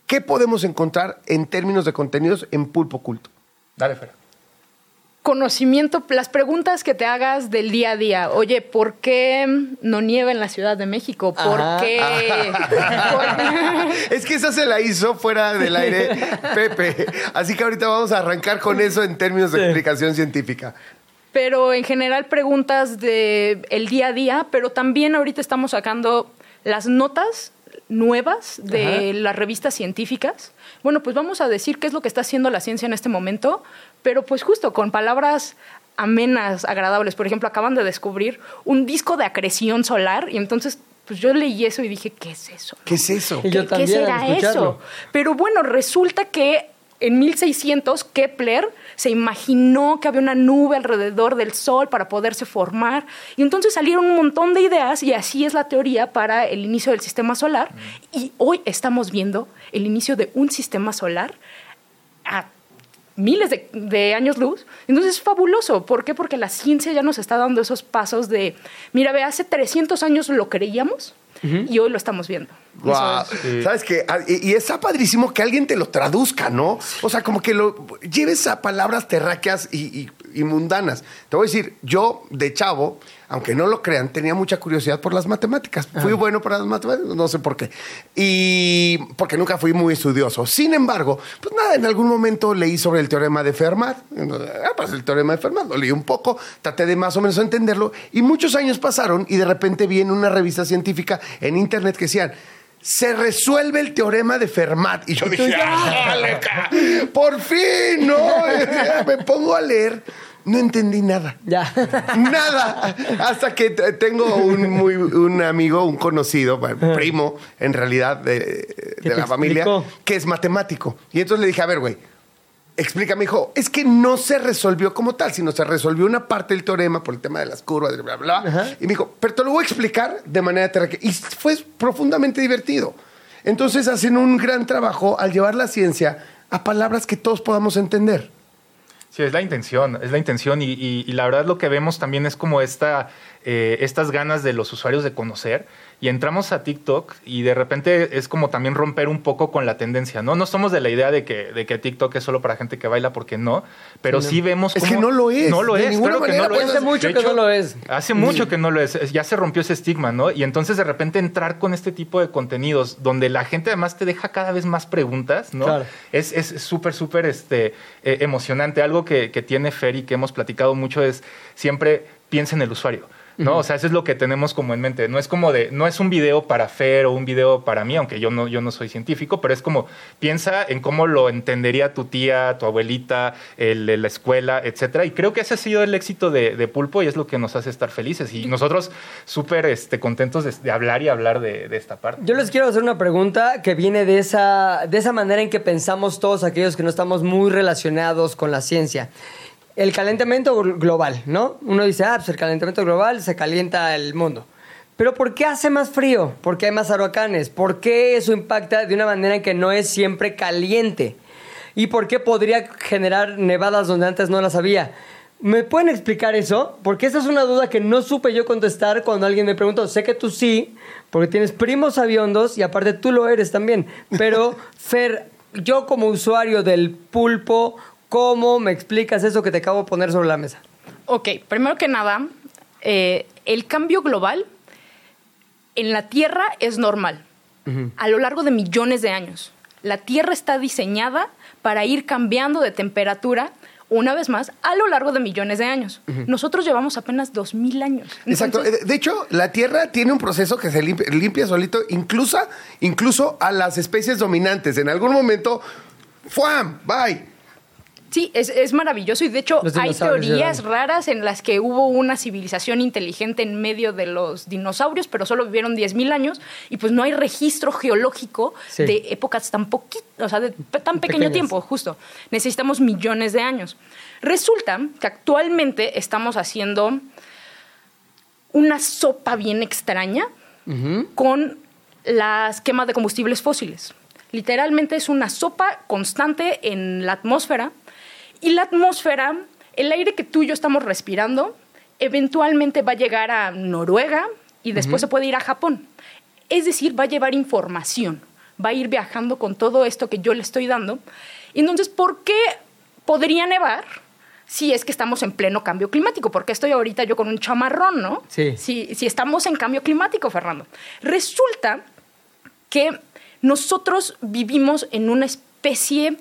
¿qué podemos encontrar en términos de contenidos en Pulpo Culto? Dale, Fer. Conocimiento, las preguntas que te hagas del día a día. Oye, ¿por qué no nieva en la Ciudad de México? ¿Por Ajá. qué? por- Es que esa se la hizo fuera del aire Pepe. Así que ahorita vamos a arrancar con eso en términos de Sí. explicación científica. pero en general preguntas de el día a día, pero también ahorita estamos sacando las notas nuevas de las revistas científicas. Bueno, pues vamos a decir qué es lo que está haciendo la ciencia en este momento, pero pues justo con palabras amenas, agradables. Por ejemplo, acaban de descubrir un disco de acreción solar y entonces pues yo leí eso y dije, ¿qué es eso? ¿Qué es eso? Y yo ¿Qué, qué será escucharlo. eso? Pero bueno, resulta que en 1600 Kepler se imaginó que había una nube alrededor del Sol para poderse formar y entonces salieron un montón de ideas y así es la teoría para el inicio del sistema solar y hoy estamos viendo el inicio de un sistema solar miles de, de años luz. Entonces es fabuloso. ¿Por qué? Porque la ciencia ya nos está dando esos pasos de, mira, ve, hace 300 años lo creíamos Y hoy lo estamos viendo. Guau. ¿Sabes qué? Ah, Y, y está padrísimo que alguien te lo traduzca, ¿no? O sea, como que lo lleves a palabras terráqueas y, y- y mundanas. Te voy a decir, yo de chavo, aunque no lo crean, tenía mucha curiosidad por las matemáticas. Fui bueno para las matemáticas, no sé por qué. Y porque nunca fui muy estudioso. Sin embargo, pues nada, en algún momento leí sobre el teorema de Fermat. Ah, pues el teorema de Fermat, lo leí un poco, traté de más o menos entenderlo. Y muchos años pasaron y de repente vi en una revista científica en internet que decían, se resuelve el teorema de Fermat. Y yo dije, ¡ah, leca! ¡Por fin! ¿No? Me pongo a leer. No entendí nada. Ya. Nada. Hasta que tengo un, muy, un amigo, un conocido, primo, en realidad, de, la familia, explicó? que es matemático. Y entonces le dije, a ver, güey, explícame, hijo. Es que no se resolvió como tal, sino se resolvió una parte del teorema por el tema de las curvas, bla, bla, bla. Ajá. Y me dijo, pero te lo voy a explicar de manera terráquea. Y fue profundamente divertido. Entonces hacen un gran trabajo al llevar la ciencia a palabras que todos podamos entender. Sí, es la intención, es la intención y, y- la verdad lo que vemos también es como esta, eh, estas ganas de los usuarios de conocer y entramos a TikTok y de repente es como también romper un poco con la tendencia, ¿no? No somos de la idea de que, de que TikTok es solo para gente que baila porque no, pero sí, vemos Es cómo- que no lo es, No lo de es, claro que no lo es. Hace mucho que no lo es. Hace mucho que no lo es. Ya se rompió ese estigma, ¿no? Y entonces de repente entrar con este tipo de contenidos donde la gente además te deja cada vez más preguntas, ¿no? Claro. Es es súper, súper este, eh, emocionante. Algo que, que tiene Fer y que hemos platicado mucho es siempre piensa en el usuario. ¿No? O sea, eso es lo que tenemos como en mente. No es como de, no es un video para Fer o un video para mí, aunque yo no, yo no soy científico, pero es como, piensa en cómo lo entendería tu tía, tu abuelita, el la escuela, etcétera. Y creo que ese ha sido el éxito de, de Pulpo y es lo que nos hace estar felices. Y nosotros súper este, contentos de, de hablar y hablar de, de esta parte. Yo les quiero hacer una pregunta que viene de esa, de esa manera en que pensamos todos aquellos que no estamos muy relacionados con la ciencia. El calentamiento gl- global, ¿no? Uno dice, ah, pues el calentamiento global se calienta el mundo. Pero ¿por qué hace más frío? ¿Por qué hay más huracanes? ¿Por qué eso impacta de una manera que no es siempre caliente? ¿Y por qué podría generar nevadas donde antes no las había? ¿Me pueden explicar eso? Porque esa es una duda que no supe yo contestar cuando alguien me preguntó. Sé que tú sí, porque tienes primos aviondos y aparte tú lo eres también. Pero, Fer, yo como usuario del pulpo, ¿cómo me explicas eso que te acabo de poner sobre la mesa? Ok, primero que nada, eh, el cambio global en la Tierra es normal a lo largo de millones de años. La Tierra está diseñada para ir cambiando de temperatura una vez más a lo largo de millones de años. Nosotros llevamos apenas 2000 años. Exacto. Entonces, De hecho, la Tierra tiene un proceso que se limpia, limpia solito, incluso, incluso a las especies dominantes. En algún momento, ¡fuam! ¡Bye! Sí, es, es maravilloso y de hecho Los hay teorías raras en las que hubo una civilización inteligente en medio de los dinosaurios, pero solo vivieron 10.000 años y pues no hay registro geológico Sí. de épocas tan poquito, o sea, de tan pequeño Pequeñas. tiempo, justo. Necesitamos millones de años. Resulta que actualmente estamos haciendo una sopa bien extraña con las quemas de combustibles fósiles. Literalmente es una sopa constante en la atmósfera y la atmósfera, el aire que tú y yo estamos respirando, eventualmente va a llegar a Noruega y después se puede ir a Japón. Es decir, va a llevar información, va a ir viajando con todo esto que yo le estoy dando. Entonces, ¿por qué podría nevar si es que estamos en pleno cambio climático? Porque estoy ahorita yo con un chamarrón, ¿no? Sí. Si, si estamos en cambio climático, Fernando. Resulta que nosotros vivimos en una especie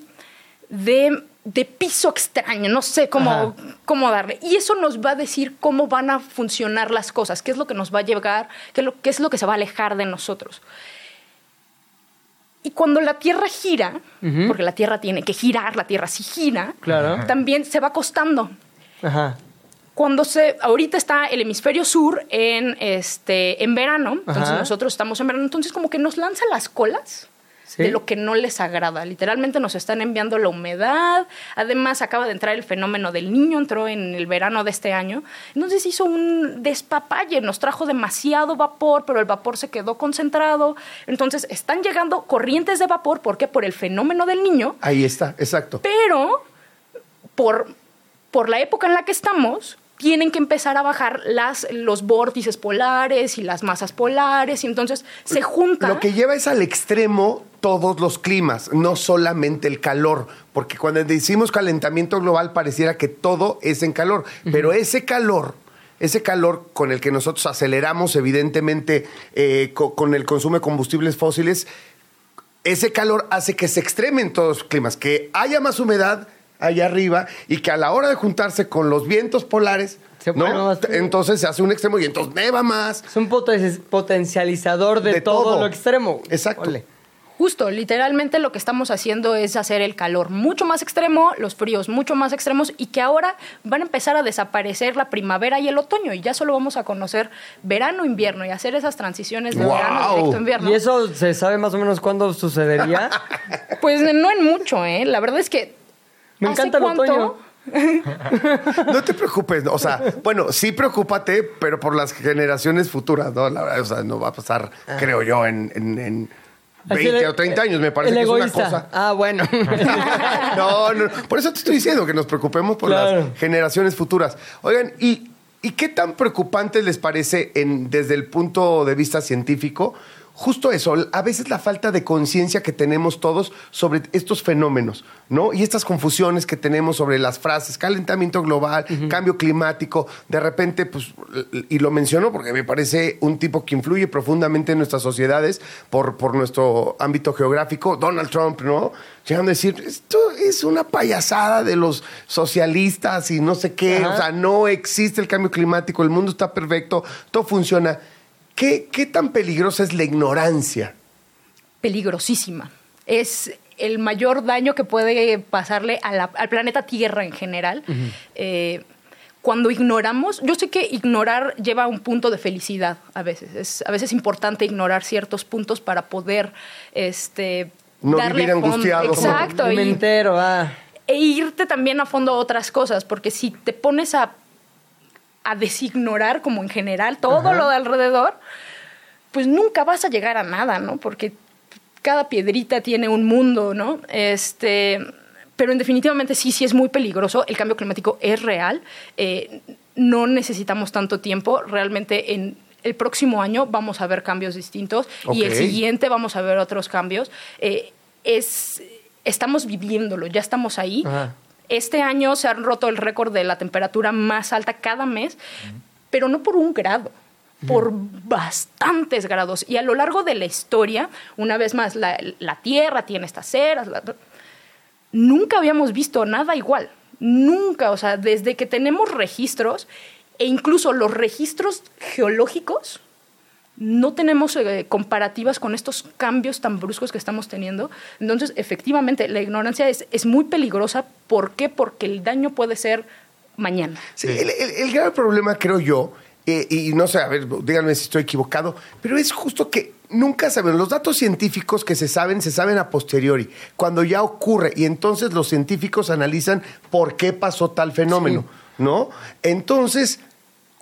de, de piso extraño, no sé cómo, Ajá. cómo darle. Y eso nos va a decir cómo van a funcionar las cosas, qué es lo que nos va a llegar, qué es lo, qué es lo que se va a alejar de nosotros. Y cuando la Tierra gira, porque la Tierra tiene que girar, la Tierra sí gira, Claro. también se va acostando Ajá. cuando se ahorita está el hemisferio sur en este en verano entonces Ajá. nosotros estamos en verano entonces como que nos lanza las colas Sí. de lo que no les agrada. Literalmente nos están enviando la humedad. Además acaba de entrar el fenómeno del niño entró en el verano de este año. Entonces hizo un despapalle nos trajo demasiado vapor pero el vapor se quedó concentrado. Entonces están llegando corrientes de vapor. Porque por el fenómeno del niño. Ahí está, exacto. pero por, por la época en la que estamos, tienen que empezar a bajar las, los vórtices polares y las masas polares, y entonces se juntan. Lo que lleva es al extremo todos los climas, no solamente el calor, porque cuando decimos calentamiento global pareciera que todo es en calor, pero ese calor, ese calor con el que nosotros aceleramos evidentemente eh, co- con el consumo de combustibles fósiles, ese calor hace que se extremen todos los climas, que haya más humedad allá arriba y que a la hora de juntarse con los vientos polares, Se entonces se hace un extremo y entonces neva más. Es un poten- potencializador de, De todo, todo. lo extremo. Exacto. Ole. Justo, literalmente lo que estamos haciendo es hacer el calor mucho más extremo, los fríos mucho más extremos y que ahora van a empezar a desaparecer la primavera y el otoño y ya solo vamos a conocer verano, invierno y hacer esas transiciones de verano directo a invierno. ¿Y eso se sabe más o menos cuándo sucedería? Pues no en mucho, ¿eh? La verdad es que... Me ¿hace encanta el cuánto? otoño. No te preocupes, o sea, bueno, sí preocúpate, pero por las generaciones futuras, ¿no? La verdad, o sea, no va a pasar, creo yo, en, en- en Así 20 el- o 30 años, me parece que egoísta. es una cosa. Ah, bueno. no, no, por eso te estoy diciendo que nos preocupemos por Claro. las generaciones futuras. Oigan, ¿y, y qué tan preocupante les parece en, desde el punto de vista científico? Justo eso, a veces la falta de conciencia que tenemos todos sobre estos fenómenos, ¿no? Y estas confusiones que tenemos sobre las frases, calentamiento global, cambio climático, de repente, pues, y lo menciono porque me parece un tipo que influye profundamente en nuestras sociedades por, por nuestro ámbito geográfico, Donald Trump, ¿no? Llegando a decir, esto es una payasada de los socialistas y no sé qué, Ajá. o sea, no existe el cambio climático, el mundo está perfecto, todo funciona. ¿Qué, qué tan peligrosa es la ignorancia? peligrosísima. Es el mayor daño que puede pasarle a la- al planeta Tierra en general. Eh, cuando ignoramos, yo sé que ignorar lleva a un punto de felicidad a veces. Es a veces importante ignorar ciertos puntos para poder este, No darle vivir angustiado. Exacto. Me y- entero, ah. e irte también a fondo a otras cosas, porque si te pones a, a designorar como en general todo lo de alrededor, pues nunca vas a llegar a nada, ¿no? Porque cada piedrita tiene un mundo, ¿no? Este, pero en definitivamente sí, sí es muy peligroso. El cambio climático es real. Eh, no necesitamos tanto tiempo. Realmente en el próximo año vamos a ver cambios distintos y el siguiente vamos a ver otros cambios. Eh, es, estamos viviéndolo, ya estamos ahí. Ajá. Este año se ha roto el récord de la temperatura más alta cada mes, pero no por un grado, por bastantes grados. Y a lo largo de la historia, una vez más, la, la Tierra tiene estas eras. nunca habíamos visto nada igual. Nunca, o sea, desde que tenemos registros, e incluso los registros geológicos, no tenemos eh, comparativas con estos cambios tan bruscos que estamos teniendo. Entonces, efectivamente, la ignorancia es, es muy peligrosa. ¿Por qué? Porque el daño puede ser mañana. Sí, el, el- el grave problema, creo yo, eh, y no sé, a ver, díganme si estoy equivocado, pero es justo que nunca saben, los datos científicos que se saben, se saben a posteriori, cuando ya ocurre, y entonces los científicos analizan por qué pasó tal fenómeno, ¿no? Entonces,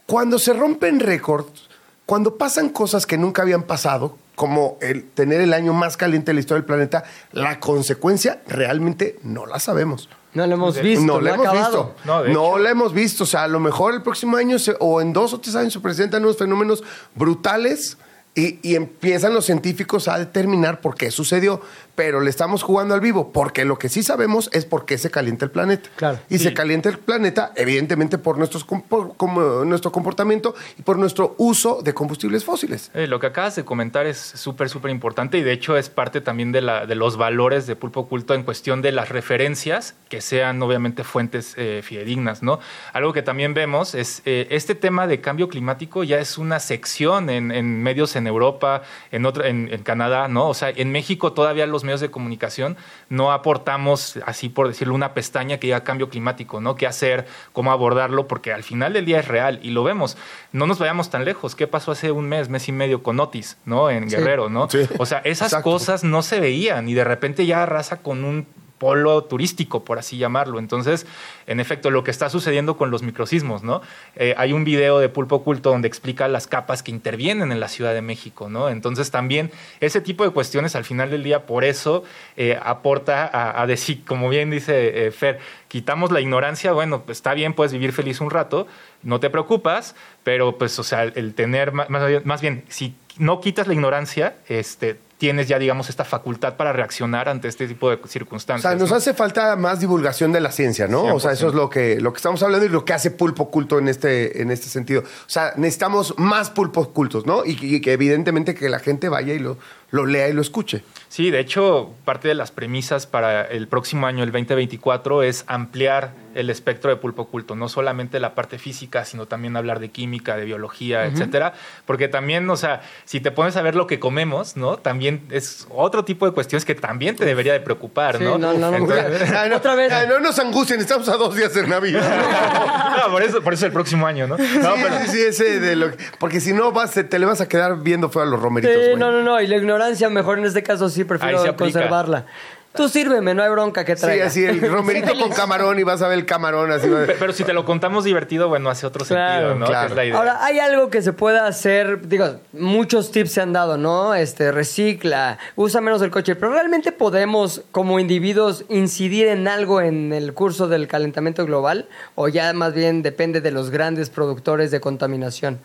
cuando se rompen récords, cuando pasan cosas que nunca habían pasado, como el tener el año más caliente de la historia del planeta, la consecuencia realmente no la sabemos. No lo hemos visto, no no, hemos acabado. visto. No, No, la hemos visto. O sea, a lo mejor el próximo año se- o en dos o tres años se presentan unos fenómenos brutales y, y empiezan los científicos a determinar por qué sucedió. Pero le estamos jugando al vivo, porque lo que sí sabemos es por qué se calienta el planeta. Claro. Y se calienta el planeta, evidentemente, por, nuestros, por- como nuestro comportamiento y por nuestro uso de combustibles fósiles. Eh, lo que acabas de comentar es súper, súper importante y de hecho es parte también de, la, de los valores de Pulpo Oculto en cuestión de las referencias que sean obviamente fuentes eh, fidedignas, ¿no? Algo que también vemos es eh, este tema de cambio climático ya es una sección en, en medios en Europa, en, otra, en, en Canadá, ¿no? O sea, en México todavía los medios de comunicación no aportamos, así por decirlo, una pestaña que diga cambio climático, ¿no? ¿Qué hacer? ¿Cómo abordarlo? Porque al final del día es real y lo vemos. No nos vayamos tan lejos. ¿Qué pasó hace un mes, mes y medio con Otis, ¿no? En Sí. Guerrero, ¿no? Sí. O sea, esas Exacto. cosas no se veían y de repente ya arrasa con un polo turístico, por así llamarlo. Entonces, en efecto, lo que está sucediendo con los microsismos, ¿no? Eh, hay un video de Pulpo Oculto donde explica las capas que intervienen en la Ciudad de México, ¿no? Entonces, también ese tipo de cuestiones al final del día, por eso eh, aporta a, decir, como bien dice eh, Fer, quitamos la ignorancia, bueno, pues está bien, puedes vivir feliz un rato, no te preocupas, pero pues, o sea, el tener, más, más bien, si no quitas la ignorancia, este, tienes ya, digamos, esta facultad para reaccionar ante este tipo de O circunstancias. sea, nos ¿no? hace falta más divulgación de la ciencia, ¿no? O sea, eso es lo que, lo que estamos hablando y lo que hace Pulpo Oculto en este, en este sentido. O sea, necesitamos más pulpos ocultos, ¿no? Y, y que evidentemente que la gente vaya y lo, lo lea y lo escuche. Sí, de hecho, parte de las premisas para el próximo año, el 2024, es ampliar el espectro de pulpo oculto, no solamente la parte física, sino también hablar de química, de biología, etcétera, porque también, o sea, si te pones a ver lo que comemos, ¿no? También es otro tipo de cuestiones que también te debería de preocupar, Sí, ¿no? no, no, no, Entonces- Ay, no, Otra vez. ay, no nos angustien, estamos a dos días de Navidad. No, por eso, por eso el próximo año, ¿no? No, sí, pero- sí, sí, ese de lo que- porque si no vas, te le vas a quedar viendo feo a los romeritos, Sí, güey. no, no, no. Y la ignorancia, mejor en este caso sí prefiero conservarla. Tú sírveme, no hay bronca que Sí, traiga. así el romerito con camarón y vas a ver el camarón así. Pero si te lo contamos divertido, bueno, hace otro Claro, sentido, ¿no? claro. Que es la idea. Ahora, hay algo que se pueda hacer, digo, muchos tips se han dado, ¿no? Este, recicla, usa menos el coche, pero realmente podemos, como individuos, incidir en algo en el curso del calentamiento global, o ya más bien depende de los grandes productores de contaminación.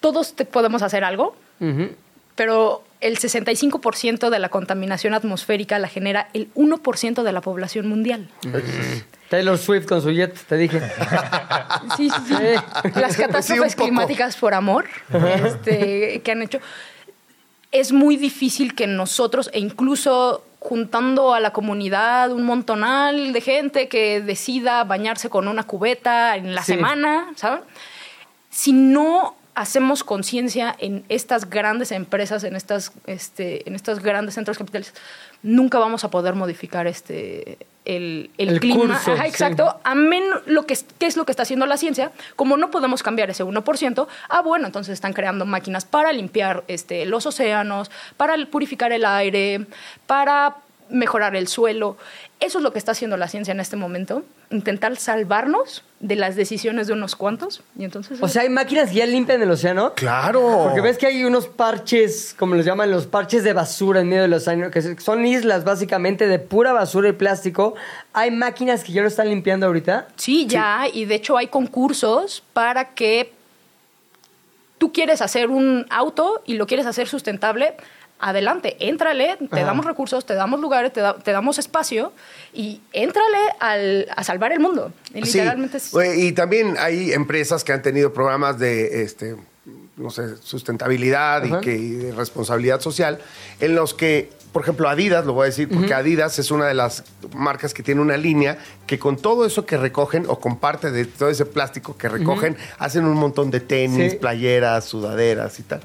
Todos te- podemos hacer algo, Ujú. Pero el 65% de la contaminación atmosférica la genera el 1% de la población mundial. Taylor Swift con su jet, te dije. Sí, sí, sí. Las catástrofes climáticas por amor este, que han hecho. Es muy difícil que nosotros, e incluso juntando a la comunidad un montonal de gente que decida bañarse con una cubeta en la Sí. semana, ¿saben? Si no hacemos conciencia en estas grandes empresas, en estas, este, en estos grandes centros capitales, nunca vamos a poder modificar este el, el El clima. curso, Ajá, sí. exacto. A menos lo que es- ¿qué es lo que está haciendo la ciencia? Como no podemos cambiar ese 1%, ah, bueno, entonces están creando máquinas para limpiar este, los océanos, para purificar el aire, para mejorar el suelo. Eso es lo que está haciendo la ciencia en este momento, intentar salvarnos de las decisiones de unos cuantos. Y entonces O sea, hay máquinas que ya limpian el océano. Claro. Porque ves que hay unos parches, como los llaman, los parches de basura en medio del océano, que son islas básicamente de pura basura y plástico. Hay máquinas que ya lo están limpiando ahorita. Sí, ya, y de hecho hay concursos para que tú quieres hacer un auto y lo quieres hacer sustentable, adelante, éntrale, te Ajá. damos recursos, te damos lugares, te, da- te damos espacio y éntrale al- a salvar el mundo. Y Sí, literalmente es- güey, y también hay empresas que han tenido programas de este no sé, sustentabilidad y, que, y de responsabilidad social, en los que, por ejemplo, Adidas, lo voy a decir, porque Adidas es una de las marcas que tiene una línea que con todo eso que recogen o con parte de todo ese plástico que recogen, hacen un montón de tenis, Sí. playeras, sudaderas y tal.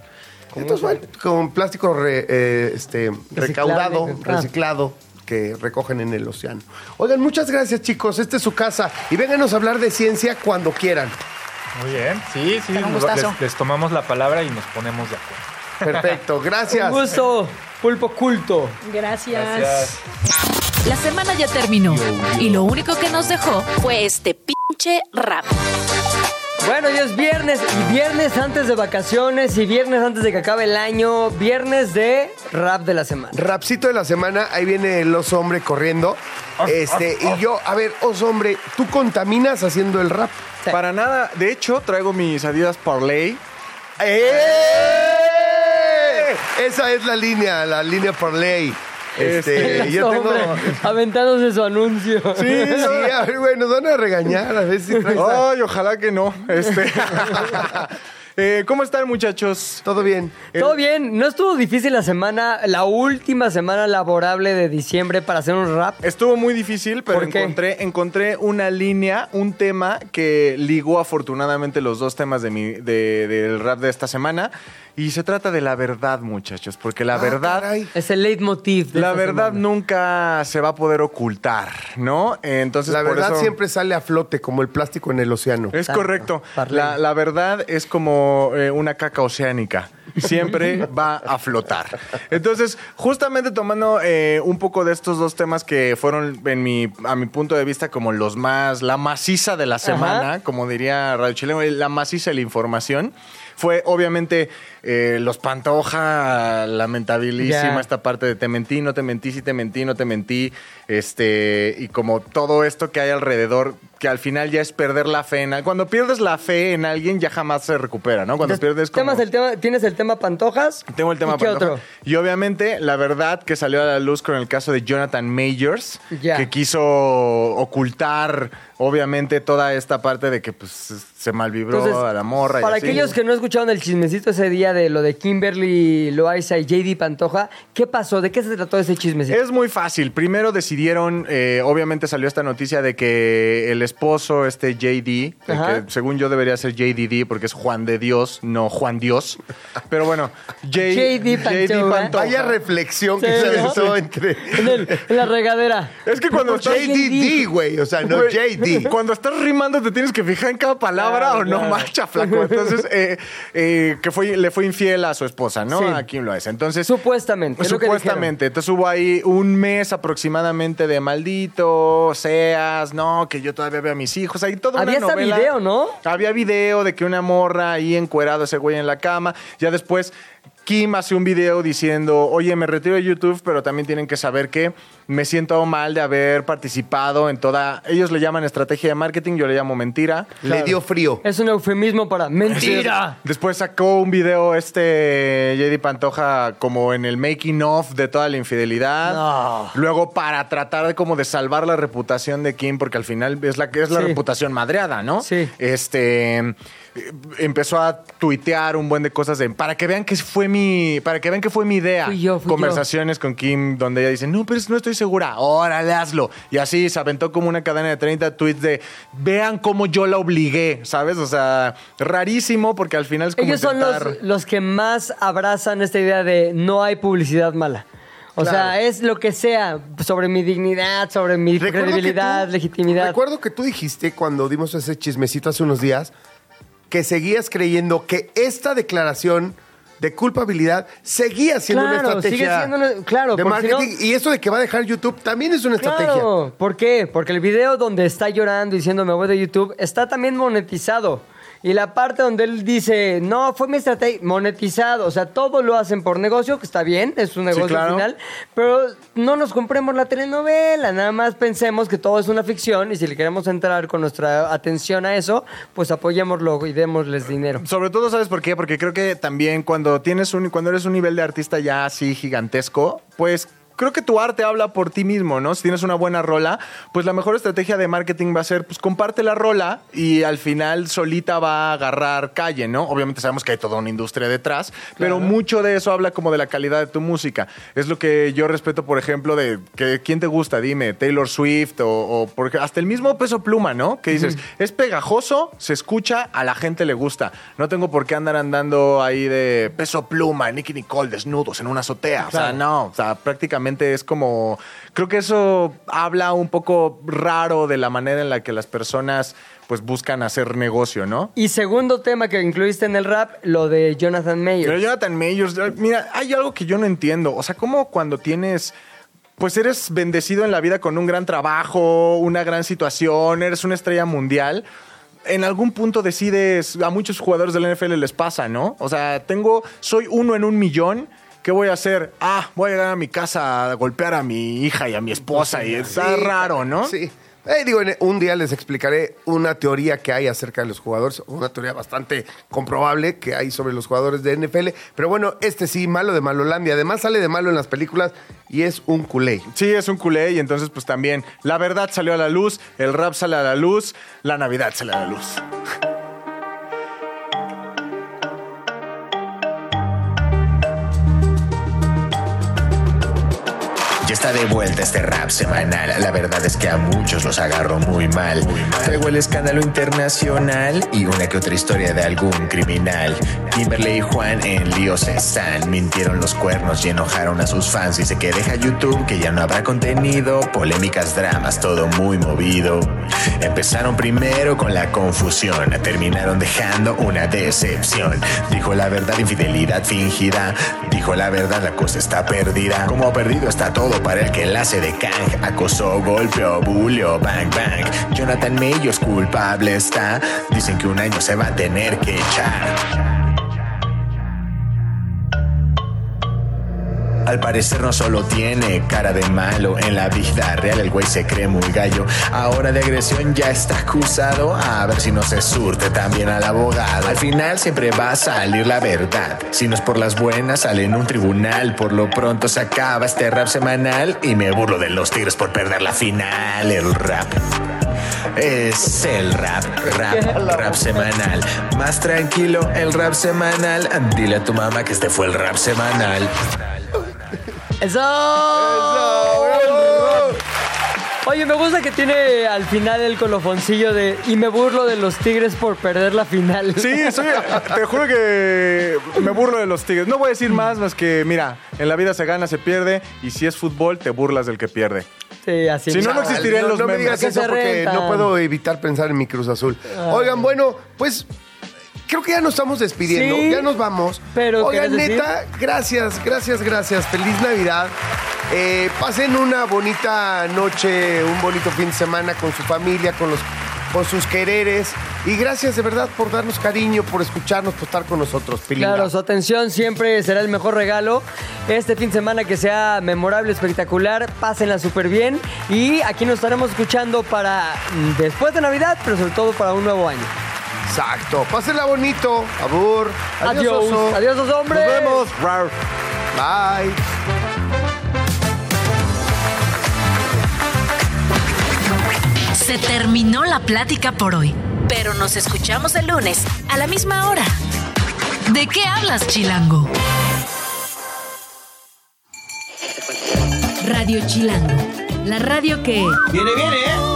Entonces, con plástico re- eh, este, recaudado, Ah. reciclado que recogen en el océano. Oigan, muchas gracias chicos, esta es su casa y vénganos a hablar de ciencia cuando quieran. Muy bien, sí, sí, nos- les, les tomamos la palabra y nos ponemos de acuerdo. Perfecto, gracias. Un gusto, pulpo culto. Gracias. La semana ya terminó y lo único que nos dejó fue este pinche rap. Bueno, hoy es viernes y viernes antes de vacaciones y viernes antes de que acabe el año, viernes de rap de la semana. Rapcito de la semana, ahí viene el oso hombre corriendo. Este, y yo, a ver, oso hombre, ¿tú contaminas haciendo el rap? Sí. Para nada, de hecho, traigo mis Adidas Parley. ¡Eh! Esa es la línea, la línea por Este, El yo tengo. hombre aventándose su anuncio. Sí, sí, a ver, bueno, nos van a regañar, a ver si traes. a- Ay, ojalá que no. Este. Eh, ¿Cómo están, muchachos? Todo bien. Todo bien, no estuvo difícil la semana, la última semana laborable de diciembre para hacer un rap. Estuvo muy difícil, pero ¿Por qué? encontré, encontré una línea, un tema que ligó afortunadamente los dos temas de mi, de- del rap de esta semana, Y se trata de la verdad, muchachos, porque la Ah, verdad... caray. Es el leitmotiv. de La verdad semana. nunca se va a poder ocultar, ¿no? Entonces, La por verdad eso- siempre sale a flote como el plástico en el océano. Es Exacto. correcto. La, la verdad es como eh, una caca oceánica. Siempre va a flotar. Entonces, justamente tomando eh, un poco de estos dos temas que fueron, en mi, a mi punto de vista, como los más, la maciza de la semana, como diría Radio Chileno, la maciza de la información, fue obviamente eh, los Pantoja, lamentabilísima esta parte de te mentí, no te mentí, sí te mentí, no te mentí, este, y como todo esto que hay alrededor, que al final ya es perder la fe en al- Cuando pierdes la fe en alguien, ya jamás se recupera, ¿no? Cuando Entonces, pierdes como... temas el tema, ¿Tienes el tema Pantojas? Tengo el tema ¿Y qué Pantoja. otro? Y obviamente, la verdad que salió a la luz con el caso de Jonathan Majors, que quiso ocultar, obviamente, toda esta parte de que pues, se malvibró Entonces, a la morra. y Para así. aquellos que no escucharon el chismecito ese día de lo de Kimberly Loaiza y JD Pantoja, ¿qué pasó? ¿De qué se trató ese chismecito? Es muy fácil. Primero decidieron, eh, obviamente salió esta noticia de que el esposo, este JD, el que según yo debería ser JDD porque es Juan de Dios, no Juan Dios. Pero bueno, J- JD Pantoja. Vaya reflexión que Sí, se ¿no? aventó entre. En, el- en la regadera. Es que cuando estás... JDD, güey. O sea, no Güey, JD. Cuando estás rimando te tienes que fijar en cada palabra Claro, o no claro. marcha, flaco. Entonces, eh, eh, que fue, le fue infiel a su esposa, ¿no? Sí. A Kim Loaiza. Entonces, Supuestamente. es lo que Supuestamente. Entonces hubo ahí un mes aproximadamente de maldito, seas, no, que yo todavía veo a mis hijos. Ahí toda Había una hasta novela. video, ¿no? Había video de que una morra ahí encuerado ese güey en la cama. Ya después Kim hace un video diciendo, oye, me retiro de YouTube, pero también tienen que saber que me siento mal de haber participado en toda... Ellos le llaman estrategia de marketing, yo le llamo mentira. Le dio frío. Es un eufemismo para mentira. Después sacó un video este JD Pantoja como en el making of de toda la infidelidad. No. Luego para tratar de como de salvar la reputación de Kim, porque al final es la que es la Sí. reputación madreada, ¿no? Sí. Este empezó a tuitear un buen de cosas de para que vean que fue mi para que vean que fue mi idea. Fui yo, fui Conversaciones con Kim donde ella dice, "No, pero no estoy segura." Órale, hazlo. Y así se aventó como una cadena de 30 tweets de, "Vean cómo yo la obligué", ¿sabes? O sea, rarísimo porque al final es como Ellos son los, intentar- los que más abrazan esta idea de no hay publicidad mala. O Claro. sea, es lo que sea sobre mi dignidad, sobre mi Recuerdo credibilidad, tú- legitimidad. Recuerdo que tú dijiste cuando dimos ese chismecito hace unos días que seguías creyendo que esta declaración de culpabilidad seguía siendo Claro, una estrategia sigue siendo una- claro, de si marketing. Y eso de que va a dejar YouTube también es una estrategia. Claro, ¿por qué? Porque el video donde está llorando diciendo me voy de YouTube está también monetizado. Y la parte donde él dice, no, fue mi estrategia, monetizado. O sea, todo lo hacen por negocio, que está bien, es un negocio claro. final. Pero no nos compremos la telenovela, nada más pensemos que todo es una ficción y si le queremos entrar con nuestra atención a eso, pues apoyémoslo y démosles dinero. Sobre todo, ¿sabes por qué? Porque creo que también cuando tienes un, cuando eres un nivel de artista ya así gigantesco, pues creo que tu arte habla por ti mismo, ¿no? Si tienes una buena rola, pues la mejor estrategia de marketing va a ser, pues comparte la rola y al final solita va a agarrar calle, ¿no? Obviamente sabemos que hay toda una industria detrás, pero mucho de eso habla como de la calidad de tu música. Es lo que yo respeto, por ejemplo, de que quién te gusta, dime, Taylor Swift o, o porque hasta el mismo peso pluma, ¿no? Que dices, es pegajoso, se escucha, a la gente le gusta. No tengo por qué andar andando ahí de peso pluma, Nicky Nicole desnudos en una azotea. O sea, Claro. no, o sea, prácticamente es como. Creo que eso habla un poco raro de la manera en la que las personas pues buscan hacer negocio, ¿no? Y segundo tema que incluiste en el rap, lo de Jonathan Mayer. Pero Jonathan Mayors, mira, hay algo que yo no entiendo. O sea, como cuando tienes. Pues eres bendecido en la vida con un gran trabajo, una gran situación, eres una estrella mundial. En algún punto decides, a muchos jugadores del NFL les pasa, ¿no? O sea, tengo, soy uno en un millón. ¿Qué voy a hacer? Ah, voy a llegar a mi casa a golpear a mi hija y a mi esposa. Y está Sí, raro, ¿no? Sí. Eh, digo, un día les explicaré una teoría que hay acerca de los jugadores, una teoría bastante comprobable que hay sobre los jugadores de NFL. Pero bueno, este sí, malo de Malolandia. Además sale de malo en las películas y es un culé. Sí, es un culé y entonces pues también la verdad salió a la luz, el rap sale a la luz, la Navidad sale a la luz. Está de vuelta este rap semanal. La verdad es que a muchos los agarro muy mal. Traigo el escándalo internacional y una que otra historia de algún criminal. Kimberly y Juan en líos están. Mintieron los cuernos y enojaron a sus fans. Dice que deja YouTube, que ya no habrá contenido. Polémicas, dramas, todo muy movido. Empezaron primero con la confusión. Terminaron dejando una decepción. Dijo la verdad, infidelidad fingida. Dijo la verdad, la cosa está perdida. Como perdido está todo para el que la hace de Kang. Acosó, golpeó, bulio, bang, bang. Jonathan Mellos culpable está. Dicen que un año se va a tener que echar. Al parecer no solo tiene cara de malo en la vida real, el güey se cree muy gallo. Ahora de agresión ya está acusado, a ver si no se surte también al abogado. Al final siempre va a salir la verdad. Si no es por las buenas, sale en un tribunal. Por lo pronto se acaba este rap semanal y me burlo de los tigres por perder la final. El rap. Es el rap, rap, rap semanal. Más tranquilo, el rap semanal. Dile a tu mamá que este fue el rap semanal. ¡Eso! Oye, me gusta que tiene al final el colofoncillo de y me burlo de los Tigres por perder la final. Sí, soy, te juro que me burlo de los tigres. No voy a decir más, más que, mira, en la vida se gana, se pierde, y si es fútbol, te burlas del que pierde. Sí, así Si no, no existirían no, los no me memes. digas eso porque no puedo evitar pensar en mi Cruz Azul. Oigan, bueno, pues creo que ya nos estamos despidiendo. Sí, ya nos vamos. pero Oigan, neta, gracias, gracias, gracias. Feliz Navidad. Eh, pasen una bonita noche, un bonito fin de semana con su familia, con los con sus quereres. Y gracias de verdad por darnos cariño, por escucharnos, por estar con nosotros, Pilinga. Claro, su atención siempre será el mejor regalo. Este fin de semana que sea memorable, espectacular, pásenla súper bien. Y aquí nos estaremos escuchando para mm, después de Navidad, pero sobre todo para un nuevo año. Exacto. Pásenla bonito. Abur. Adiós. oso. Adiós, los hombres. Nos vemos. Rar. Bye. Se terminó la plática por hoy, pero nos escuchamos el lunes a la misma hora. ¿De qué hablas, Chilango? Radio Chilango, la radio que... Viene, viene, ¿eh?